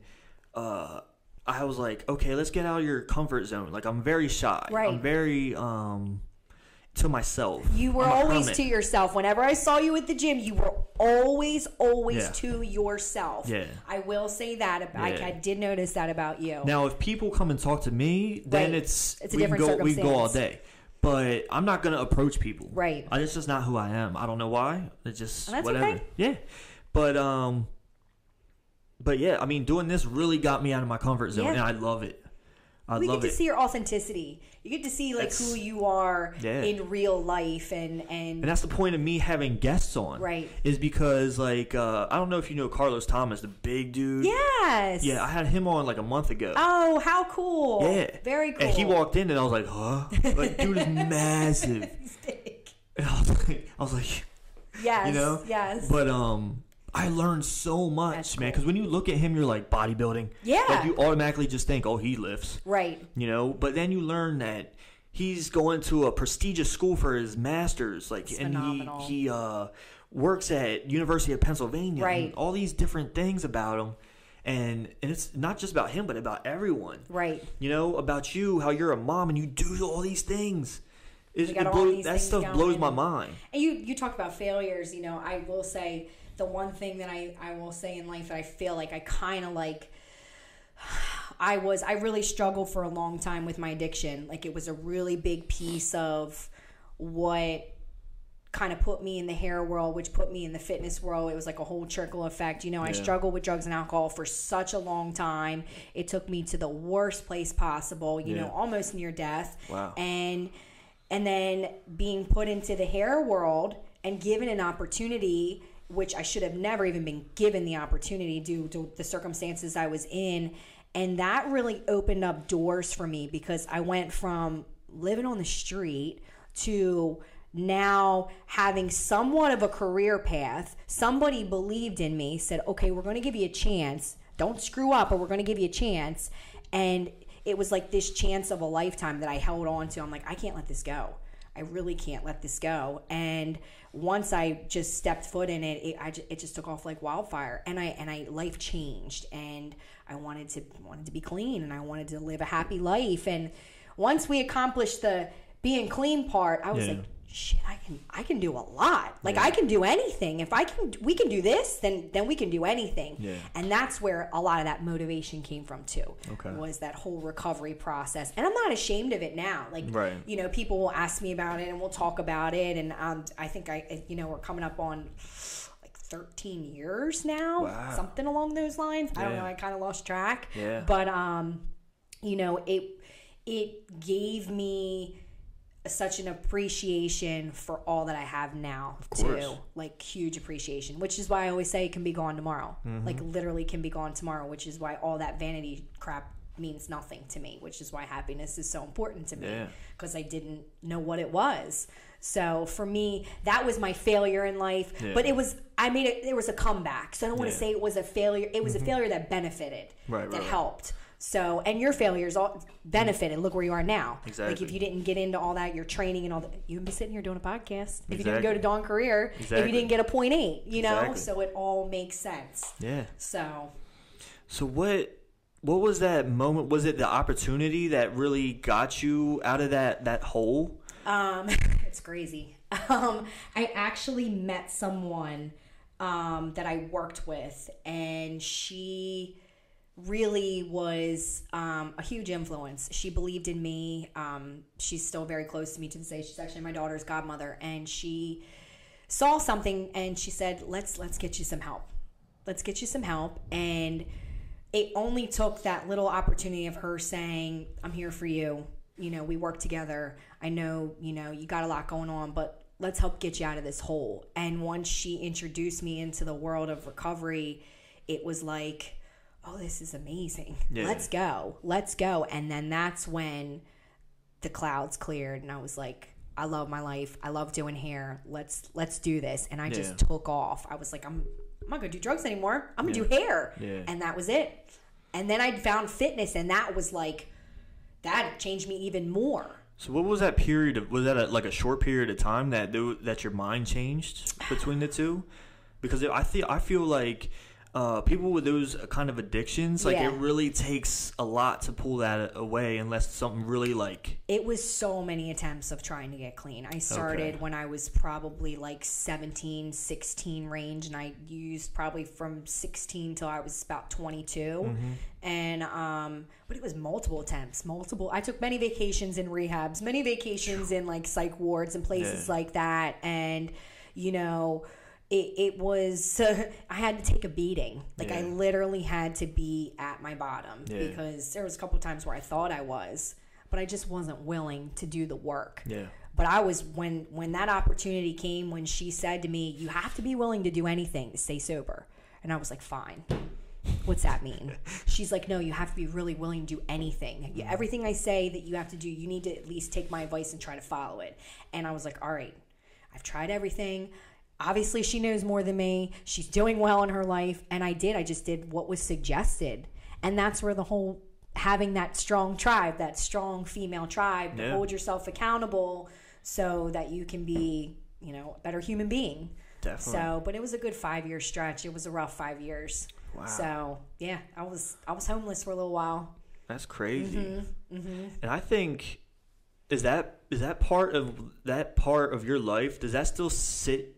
uh, I was like, okay, let's get out of your comfort zone. Like I'm very shy. Right. I'm very um to myself. You were always hermit. to yourself. Whenever I saw you at the gym, you were always, always Yeah. to yourself. Yeah. I will say that. About, I, Yeah. I did notice that about you. Now, if people come and talk to me, then Right. it's It's a we different can go we can go all day. But I'm not gonna approach people. Right. I, it's just not who I am. I don't know why. It's just that's whatever. okay. Yeah. But um. But yeah, I mean, doing this really got me out of my comfort zone, Yeah. and I love it. I we get to it. see your authenticity. You get to see like That's- who you are Yeah. in real life, and and, and that's the point of me having guests on. Right. Is because like uh, I don't know if you know Carlos Thomas, the big dude. yes, Yeah, I had him on like a month ago. Oh, how cool! yeah. very cool. And he walked in, and I was like, huh? Like, dude is massive. And I was like, I was like, Yes, you know. yes. But um, I learned so much, man. Because when you look at him, you're like bodybuilding. Yeah. Like you automatically just think, oh, he lifts. right. You know. But then you learn that he's going to a prestigious school for his masters. Like, It's and phenomenal. he he uh works at University of Pennsylvania. Right. And all these different things about him. And, and it's not just about him, but about everyone. Right. You know, about you, how you're a mom and you do all these things. It, got it all blows- these that stuff blows my mind. And you you talk about failures. You know, I will say the one thing that I I will say in life that I feel like I kind of like. I was I really struggled for a long time with my addiction. Like it was a really big piece of what kind of put me in the hair world, which put me in the fitness world. It was like a whole trickle effect. You know, I struggled with drugs and alcohol for such a long time. It took me to the worst place possible, you Yeah. know, almost near death. Wow. And and then being put into the hair world and given an opportunity which I should have never even been given the opportunity due to the circumstances I was in. And that really opened up doors for me because I went from living on the street to now having somewhat of a career path. Somebody believed in me, said, okay, we're going to give you a chance. Don't screw up, or we're going to give you a chance. And it was like this chance of a lifetime that I held on to. I'm like, I can't let this go. I really can't let this go. And once I just stepped foot in it, it, I ju- it just took off like wildfire. And I and I life changed, and I wanted to wanted to be clean, and I wanted to live a happy life. And once we accomplished the being clean part, I was Yeah. like, shit, I can I can do a lot. Like I can do anything. If I can, we can do this, then then we can do anything. Yeah. And that's where a lot of that motivation came from too. Okay. Was that whole recovery process, and I'm not ashamed of it now. Like Right. you know, people will ask me about it, and we'll talk about it, and um, I think I, you know, we're coming up on like 13 years now, Wow. something along those lines. I don't know. I kind of lost track. Yeah. But um, you know, it it gave me such an appreciation for all that I have now too. Like huge appreciation, which is why I always say it can be gone tomorrow. Mm-hmm. Like literally can be gone tomorrow, which is why all that vanity crap means nothing to me, which is why happiness is so important to me Yeah. because I didn't know what it was. So for me, that was my failure in life. Yeah. But it was I made it. There was a comeback. So I don't want to Yeah. say it was a failure. It was a failure that benefited. Right, that right. helped. So and your failures all benefited. Look where you are now. Exactly. Like if you didn't get into all that, your training and all that, you'd be sitting here doing a podcast. If you didn't go to Dawn Career, exactly. if you didn't get a point eight, you know. Exactly. So it all makes sense. Yeah. So So what what was that moment? Was it the opportunity that really got you out of that that hole? Um, it's crazy. Um, I actually met someone um, that I worked with, and she really was um, a huge influence. She believed in me. Um, she's still very close to me to this day. She's actually my daughter's godmother, and she saw something and she said, "Let's let's get you some help." let's get you some help. And it only took that little opportunity of her saying, I'm here for you. You know, we work together. I know, you know, you got a lot going on, but let's help get you out of this hole. And once she introduced me into the world of recovery, it was like, oh, this is amazing. Yeah. Let's go. Let's go. And then that's when the clouds cleared and I was like, I love my life. I love doing hair. Let's let's do this. And I just took off. I was like, I'm I'm not gonna do drugs anymore. I'm gonna Yeah. do hair. Yeah. And that was it. And then I found fitness and that was like that changed me even more. So what was that period of? Was that a, like a short period of time that that your mind changed between the two? Because I feel I feel like uh, people with those kind of addictions, like Yeah. it really takes a lot to pull that away, unless something really like It was so many attempts of trying to get clean. I started Okay. when I was probably like 17, 16 range, and I used probably from 16 till I was about 22. And, um, but it was multiple attempts, multiple. I took many vacations in rehabs, many vacations in like psych wards and places Yeah. like that. And, you know, it, it was, I had to take a beating. Like, I literally had to be at my bottom Yeah. because there was a couple times where I thought I was but I just wasn't willing to do the work. yeah, But I was when when that opportunity came when she said to me, "You have to be willing to do anything to stay sober," and I was like, "Fine." What's that mean? She's like, no, you have to be really willing to do anything. You- mm-hmm. Everything I say that you have to do, you need to at least take my advice and try to follow it. And I was like, all right, I've tried everything. Obviously, she knows more than me. She's doing well in her life. And I did. I just did what was suggested. And that's where the whole having that strong tribe, that strong female tribe to Yeah. hold yourself accountable so that you can be, you know, a better human being. definitely. So, but it was a good five year stretch. It was a rough five years. Wow. So yeah, I was I was homeless for a little while. That's crazy. Mm-hmm, And I think is that is that part of that part of your life? Does that still sit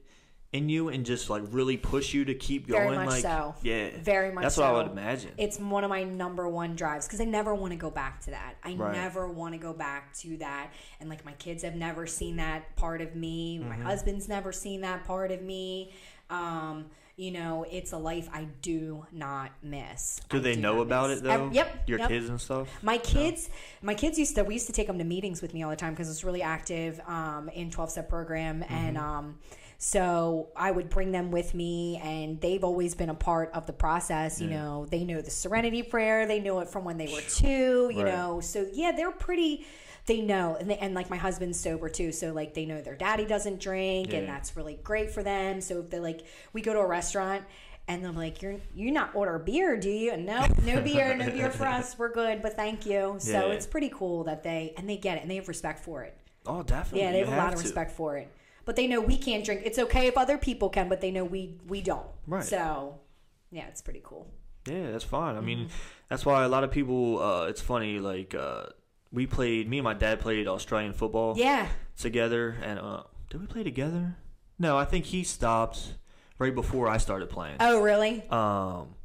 in you and just like really push you to keep going? Very much like, so. Yeah, Very much That's so. what I would imagine. It's one of my number one drives because I never want to go back to that. I Right. never want to go back to that. And like my kids have never seen that part of me. My Mm-hmm. husband's never seen that part of me. Um, you know, it's a life I do not miss. Do I they know about miss. it though? Yep. Your yep. kids and stuff. My kids, my kids used to. We used to take them to meetings with me all the time because it's really active um, in twelve step program, and um, so I would bring them with me, and they've always been a part of the process. You know, they know the Serenity Prayer. They know it from when they were two. You Right. know, so yeah, they're pretty. They know, and, they, and like my husband's sober too, so like they know their daddy doesn't drink, and that's really great for them. So if they're like, we go to a restaurant. And they're like, "You're you not order beer, do you?" No, no beer, no beer for us. We're good, but thank you. So Yeah. it's pretty cool that they and they get it and they have respect for it. Oh, definitely. Yeah, they You have a lot of respect for it. But they know we can't drink. It's okay if other people can, but they know we we don't. Right. So, yeah, it's pretty cool. Yeah, that's fine. I mean, Mm-hmm. that's why a lot of people. Uh, it's funny. Like uh, we played. Me and my dad played Australian football Yeah. together, and uh, did we play together? No, I think he stopped right before I started playing. Oh, really? Um,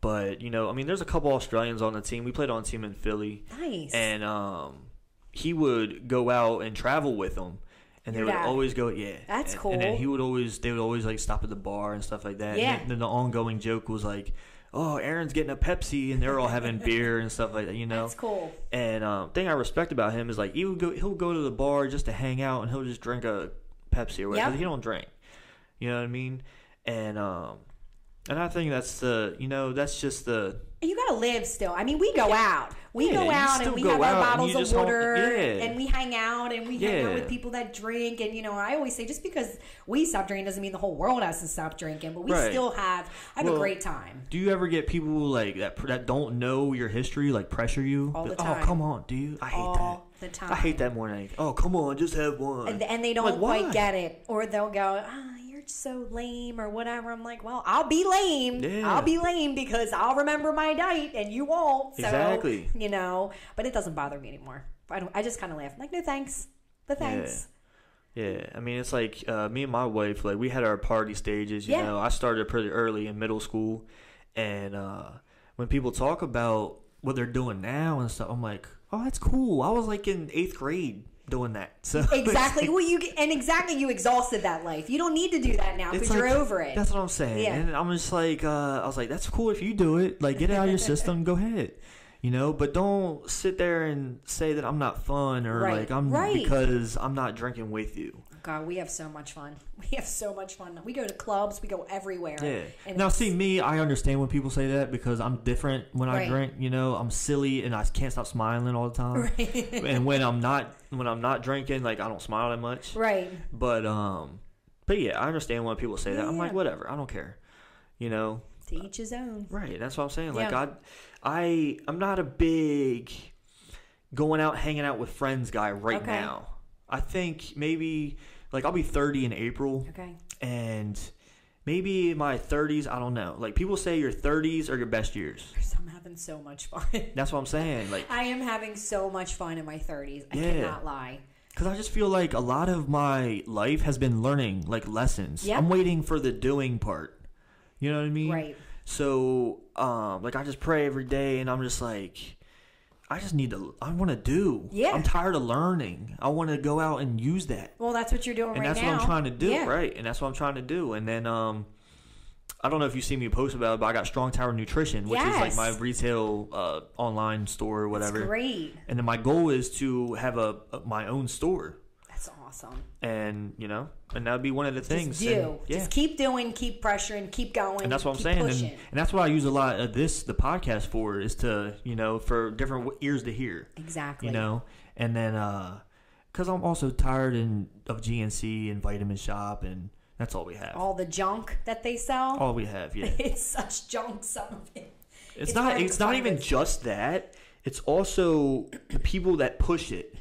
but you know, I mean, there's a couple Australians on the team. We played on a team in Philly, Nice. and um, he would go out and travel with them. And they would always go, yeah. That's and, And then he would always, they would always like stop at the bar and stuff like that. Yeah. And then, then the ongoing joke was like, oh, Aaron's getting a Pepsi, and they're all having beer and stuff like that, you know. That's cool. And um, thing I respect about him is like he would go, he'll go to the bar just to hang out, and he'll just drink a Pepsi or whatever. Yep. He don't drink, you know what I mean? And um, and I think that's the, you know, that's just the You gotta live still. I mean, we go out. We Yeah, go out and we have our bottles of water yeah. and we hang out and we hang out with people that drink. And you know, I always say just because we stop drinking doesn't mean the whole world has to stop drinking. But we Right. still have. I have a great time. Do you ever get people like that that don't know your history like pressure you? All the time. Oh, come on, dude! I hate All the that. time. I hate that more than anything. Oh, come on, just have one. and, and they don't Like, quite get it, or they'll go, "Ah, so lame," or whatever. I'm like, "Well, I'll be lame. Yeah. I'll be lame because I'll remember my night, and you won't." So, Exactly. You know, but it doesn't bother me anymore. I don't. I just kind of laugh. I'm like, no thanks. But thanks. Yeah, I mean it's like uh, me and my wife, like we had our party stages. You Yeah. know, I started pretty early in middle school, and uh, when people talk about what they're doing now and stuff, I'm like, oh, that's cool. I was like in eighth grade doing that. So Exactly. well, you and exactly you exhausted that life. You don't need to do that now because It's you're over it. That's what I'm saying. Yeah. And I'm just like, uh, I was like, that's cool if you do it. Like, get it out of your system. Go ahead. You know, but don't sit there and say that I'm not fun or Right. like I'm Right. because I'm not drinking with you. God, we have so much fun. We have so much fun. We go to clubs. We go everywhere. Yeah. Now, see me, I understand when people say that because I'm different when I drink. You know, I'm silly and I can't stop smiling all the time. and when I'm not, when I'm not drinking, like I don't smile that much. Right. But um, but yeah, I understand when people say that. I'm like, whatever, I don't care. You know, To each his own. Right. That's what I'm saying. Like Yeah. I, I, I'm not a big going out hanging out with friends guy right Okay. now. I think maybe like I'll be 30 in April, Okay. and maybe my 30s. I don't know. Like people say your 30s are your best years. I'm having so much fun. That's what I'm saying. Like I am having so much fun in my 30s. I Yeah. cannot lie. Because I just feel like a lot of my life has been learning, like lessons. Yep. I'm waiting for the doing part. You know what I mean? Right. So, um, like I just pray every day, and I'm just like, I just need to. I want to do. Yeah. I'm tired of learning. I want to go out and use that, Well, that's what you're doing and right that's now. what I'm trying to do. Yeah. Right, and that's what I'm trying to do. And then, um, I don't know if you see me post about it, but I got Strong Tower Nutrition, which is like my retail uh, online store or That's whatever. great. And then my goal is to have a, a my own store, That's awesome. and you know, and that'd be one of the things. Just do. And, yeah. Just keep doing, keep pressuring, keep going. and that's what I'm saying, and, and that's what I use a lot of this the podcast for is to you know for different ears to hear, exactly. you know, and then uh, because I'm also tired and of GNC and Vitamin Shoppe, and that's all we have. All, the junk that they sell. All we have, yeah. It's such junk. Some of it. It's, It's not. It's not even just that. It's also the people that push it.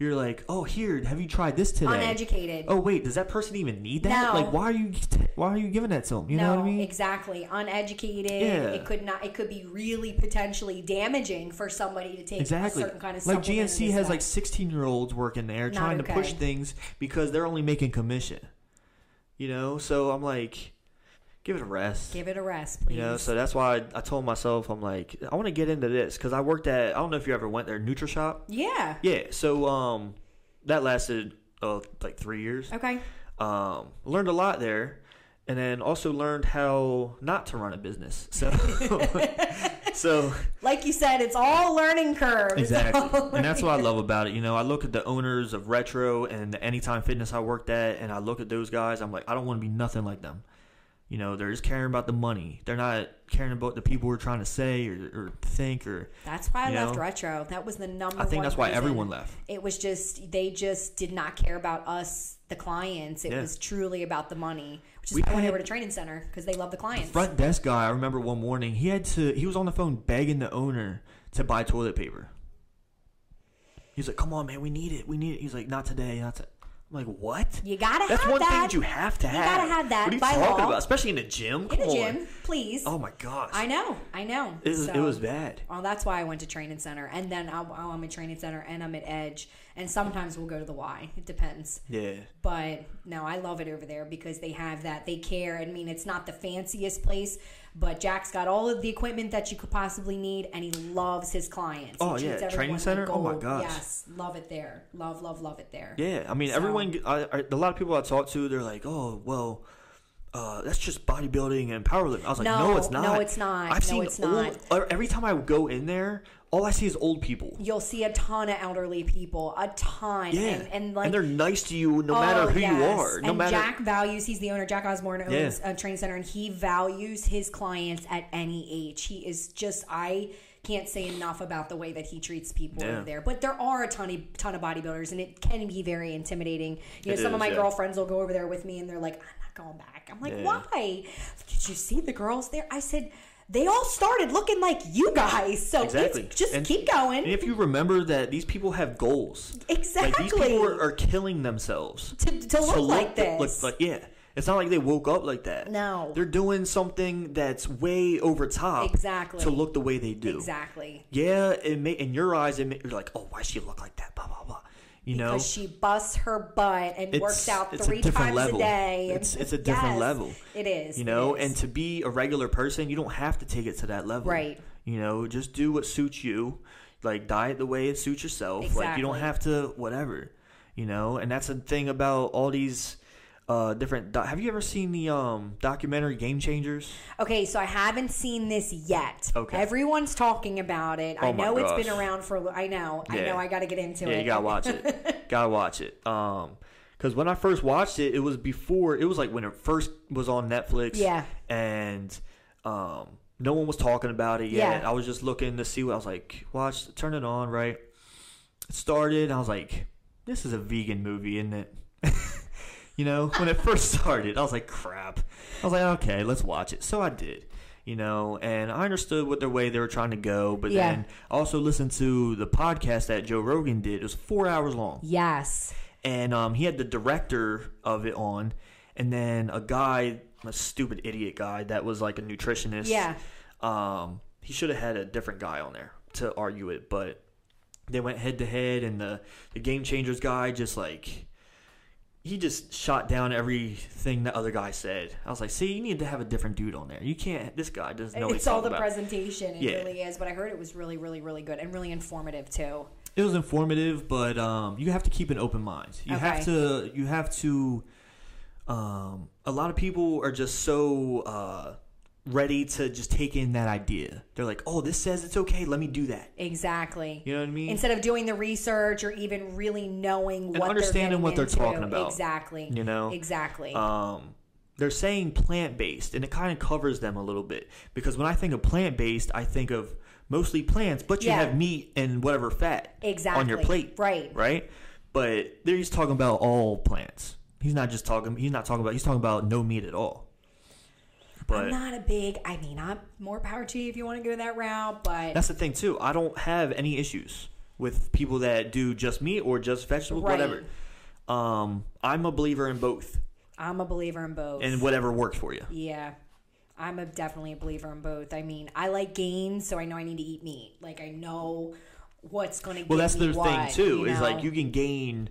You're like, oh, here, have you tried this today? Uneducated. Oh wait, does that person even need that? No. Like, why are you why are you giving that to them? You no, know what I mean? exactly. Uneducated. Yeah. It could not. It could be really potentially damaging for somebody to take Exactly. a certain kind of like GNC has like 16 year olds working there Not trying to push things because they're only making commission. You know, so I'm like, give it a rest. Give it a rest, please. you know, so that's why I, I told myself I'm like I want to get into this because I worked at I don't know if you ever went there NutriShop. yeah. Yeah, so um, that lasted uh, like three years. Okay. Um, learned a lot there, and then also learned how not to run a business. So, so Like you said, it's all learning curve. Exactly, all and that's what I love about it. You know, I look at the owners of Retro and the Anytime Fitness I worked at, and I look at those guys. I'm like, I don't want to be nothing like them. You know, they're just caring about the money. They're not caring about the people we're trying to say or, or think or. That's why I left know? retro. That was the number. I think that's why reason. everyone left. It was just they just did not care about us, the clients. It Yeah. was truly about the money, which is We why I went over to training center because they love the clients. front desk guy, I remember one morning, he had to he was on the phone begging the owner to buy toilet paper. He's like, "Come on, man, we need it. We need it." He's like, "Not today, not to I'm like, "What?" You gotta have that. That's have one that. thing that you have to You have. gotta have that What are you by talking law. about? Especially in the gym. Come in the on. gym, please. Oh my gosh. I know, I know. It was, So- it was bad. Well, that's why I went to training center, and then I'm, I'm at training center, and I'm at Edge, and sometimes we'll go to the Y. It depends. Yeah. But no, I love it over there because they have that. They care. I mean, it's not the fanciest place, but Jack's got all of the equipment that you could possibly need, and he loves his clients. Oh, yeah, training center? Oh, my gosh. Yes, love it there. Love, love, love it there. Yeah, I mean, So- everyone. I, I, a lot of people I talk to, they're like, "Oh, well, uh, that's just bodybuilding and powerlifting." I was like, No, "No, it's not. no, it's not. I've No, seen it's old. uh, Every time I go in there, all I see is old people. You'll see a ton of elderly people, a ton, Yeah, and, and like they're nice to you no Oh, matter who you are. No and matter. Jack values. He's the owner. Jack Osborne owns Yeah. a training center, and he values his clients at any age. He is just I can't say enough about the way that he treats people Yeah. over there. But there are a ton of ton of bodybuilders, and it can be very intimidating. You know, It some of my yeah. girlfriends will go over there with me, and they're like, "I'm not going back." I'm like, Yeah. "Why? Did you see the girls there?" I said. They all started looking like you guys, so Exactly. just And- keep going. And if you remember that these people have goals. exactly. Like these people are, are killing themselves to, to look like the- this. look like yeah. It's not like they woke up like that. No. They're doing something that's way over top. Exactly. To look the way they do. exactly. Yeah, it may, in your eyes, it may, you're like, oh, why she look like that? Blah blah blah. You know, because she busts her butt and It's- works out a three different times level. a day. It's- it's a different Yes, level. It is. you know, is. and to be a regular person, you don't have to take it to that level. Right. You know, just do what suits you. Like diet the way it suits yourself. Like you don't have to whatever. You know, and that's the thing about all these uh, different. Do- have you ever seen the um, documentary Game Changers? Okay, so I haven't seen this yet. Okay. Everyone's talking about it. I Oh my know it's been around for. I know. Yeah. I know. I got to get into Yeah, it. you gotta watch it. gotta watch it. Um, because when I first watched it, it was before. It was like when it first was on Netflix. Yeah. And um, no one was talking about it yet. Yeah. I was just looking to see what I was like. Watch, turn it on. Right. It started. I was like, this is a vegan movie, isn't it? you know, when it first started, I was like, crap. I was like, okay, let's watch it. So I did. You know, and I understood what their way they were trying to go, but Yeah. then I also listened to the podcast that Joe Rogan did. It was four hours long Yes. and um, he had the director of it on, and then a guy, a stupid idiot guy that was like a nutritionist. Yeah. Um, he should have had a different guy on there to argue it, but they went head to head, and the the game changers guy just like he just shot down everything the other guy said. I was like, see, you need to have a different dude on there. You can't. This guy doesn't know. it's all the about. presentation. It Yeah. really is. But I heard it was really, really, really good and really informative too. it was informative, but um, you have to keep an open mind. You have Okay. to. You have to. Um, a lot of people are just so uh, ready to just take in that idea. They're like, "Oh, this says it's okay. Let me do that." Exactly. You know what I mean? Instead of doing the research or even really knowing what understanding they're what they're getting talking about, Exactly. you know? Exactly. um, they're saying plant based, and it kind of covers them a little bit because when I think of plant based, I think of mostly plants, but you Yeah. have meat and whatever fat exactly. on your plate, Right. Right, but they're just talking about all plants. He's not just talking. He's not talking about. He's talking about no meat at all. But I'm not a big. I mean, I'm more power to you if you want to go that route. But that's the thing too. I don't have any issues with people that do just meat or just vegetables, Right. whatever. Um, I'm a believer in both, I'm a believer in both. and whatever works for you. Yeah. I'm a definitely a believer in both. I mean, I like gains, so I know I need to eat meat. Like I know what's going to Well, that's what, thing too. you Is like you can gain,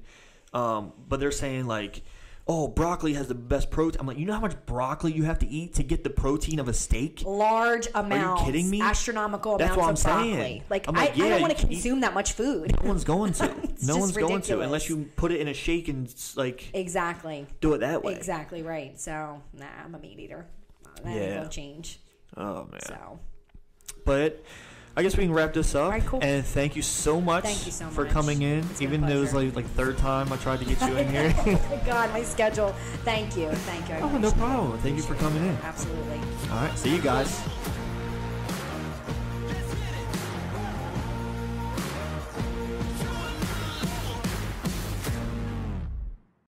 um, but they're saying like, oh, broccoli has the best protein. I'm like, you know how much broccoli you have to eat to get the protein of a steak? large amounts. kidding me? Astronomical That's amounts what of I'm broccoli. saying. Like, I'm like, I yeah, don't want to can eat- consume that much food. No one's going to. No one's going to unless you put it in a shake and like exactly. do it that way. Exactly right. So, nah, I'm a meat eater. That ain't Yeah. gonna change. Oh man. So, But I guess we can wrap this up. All right, cool. And thank you so much, Thank you so for much. coming in. It's Even though it was like like third time I tried to get you in here. oh God, my schedule. Thank you. Thank you. I oh, no it. problem. Thank you for coming in. Absolutely. All right. See you guys.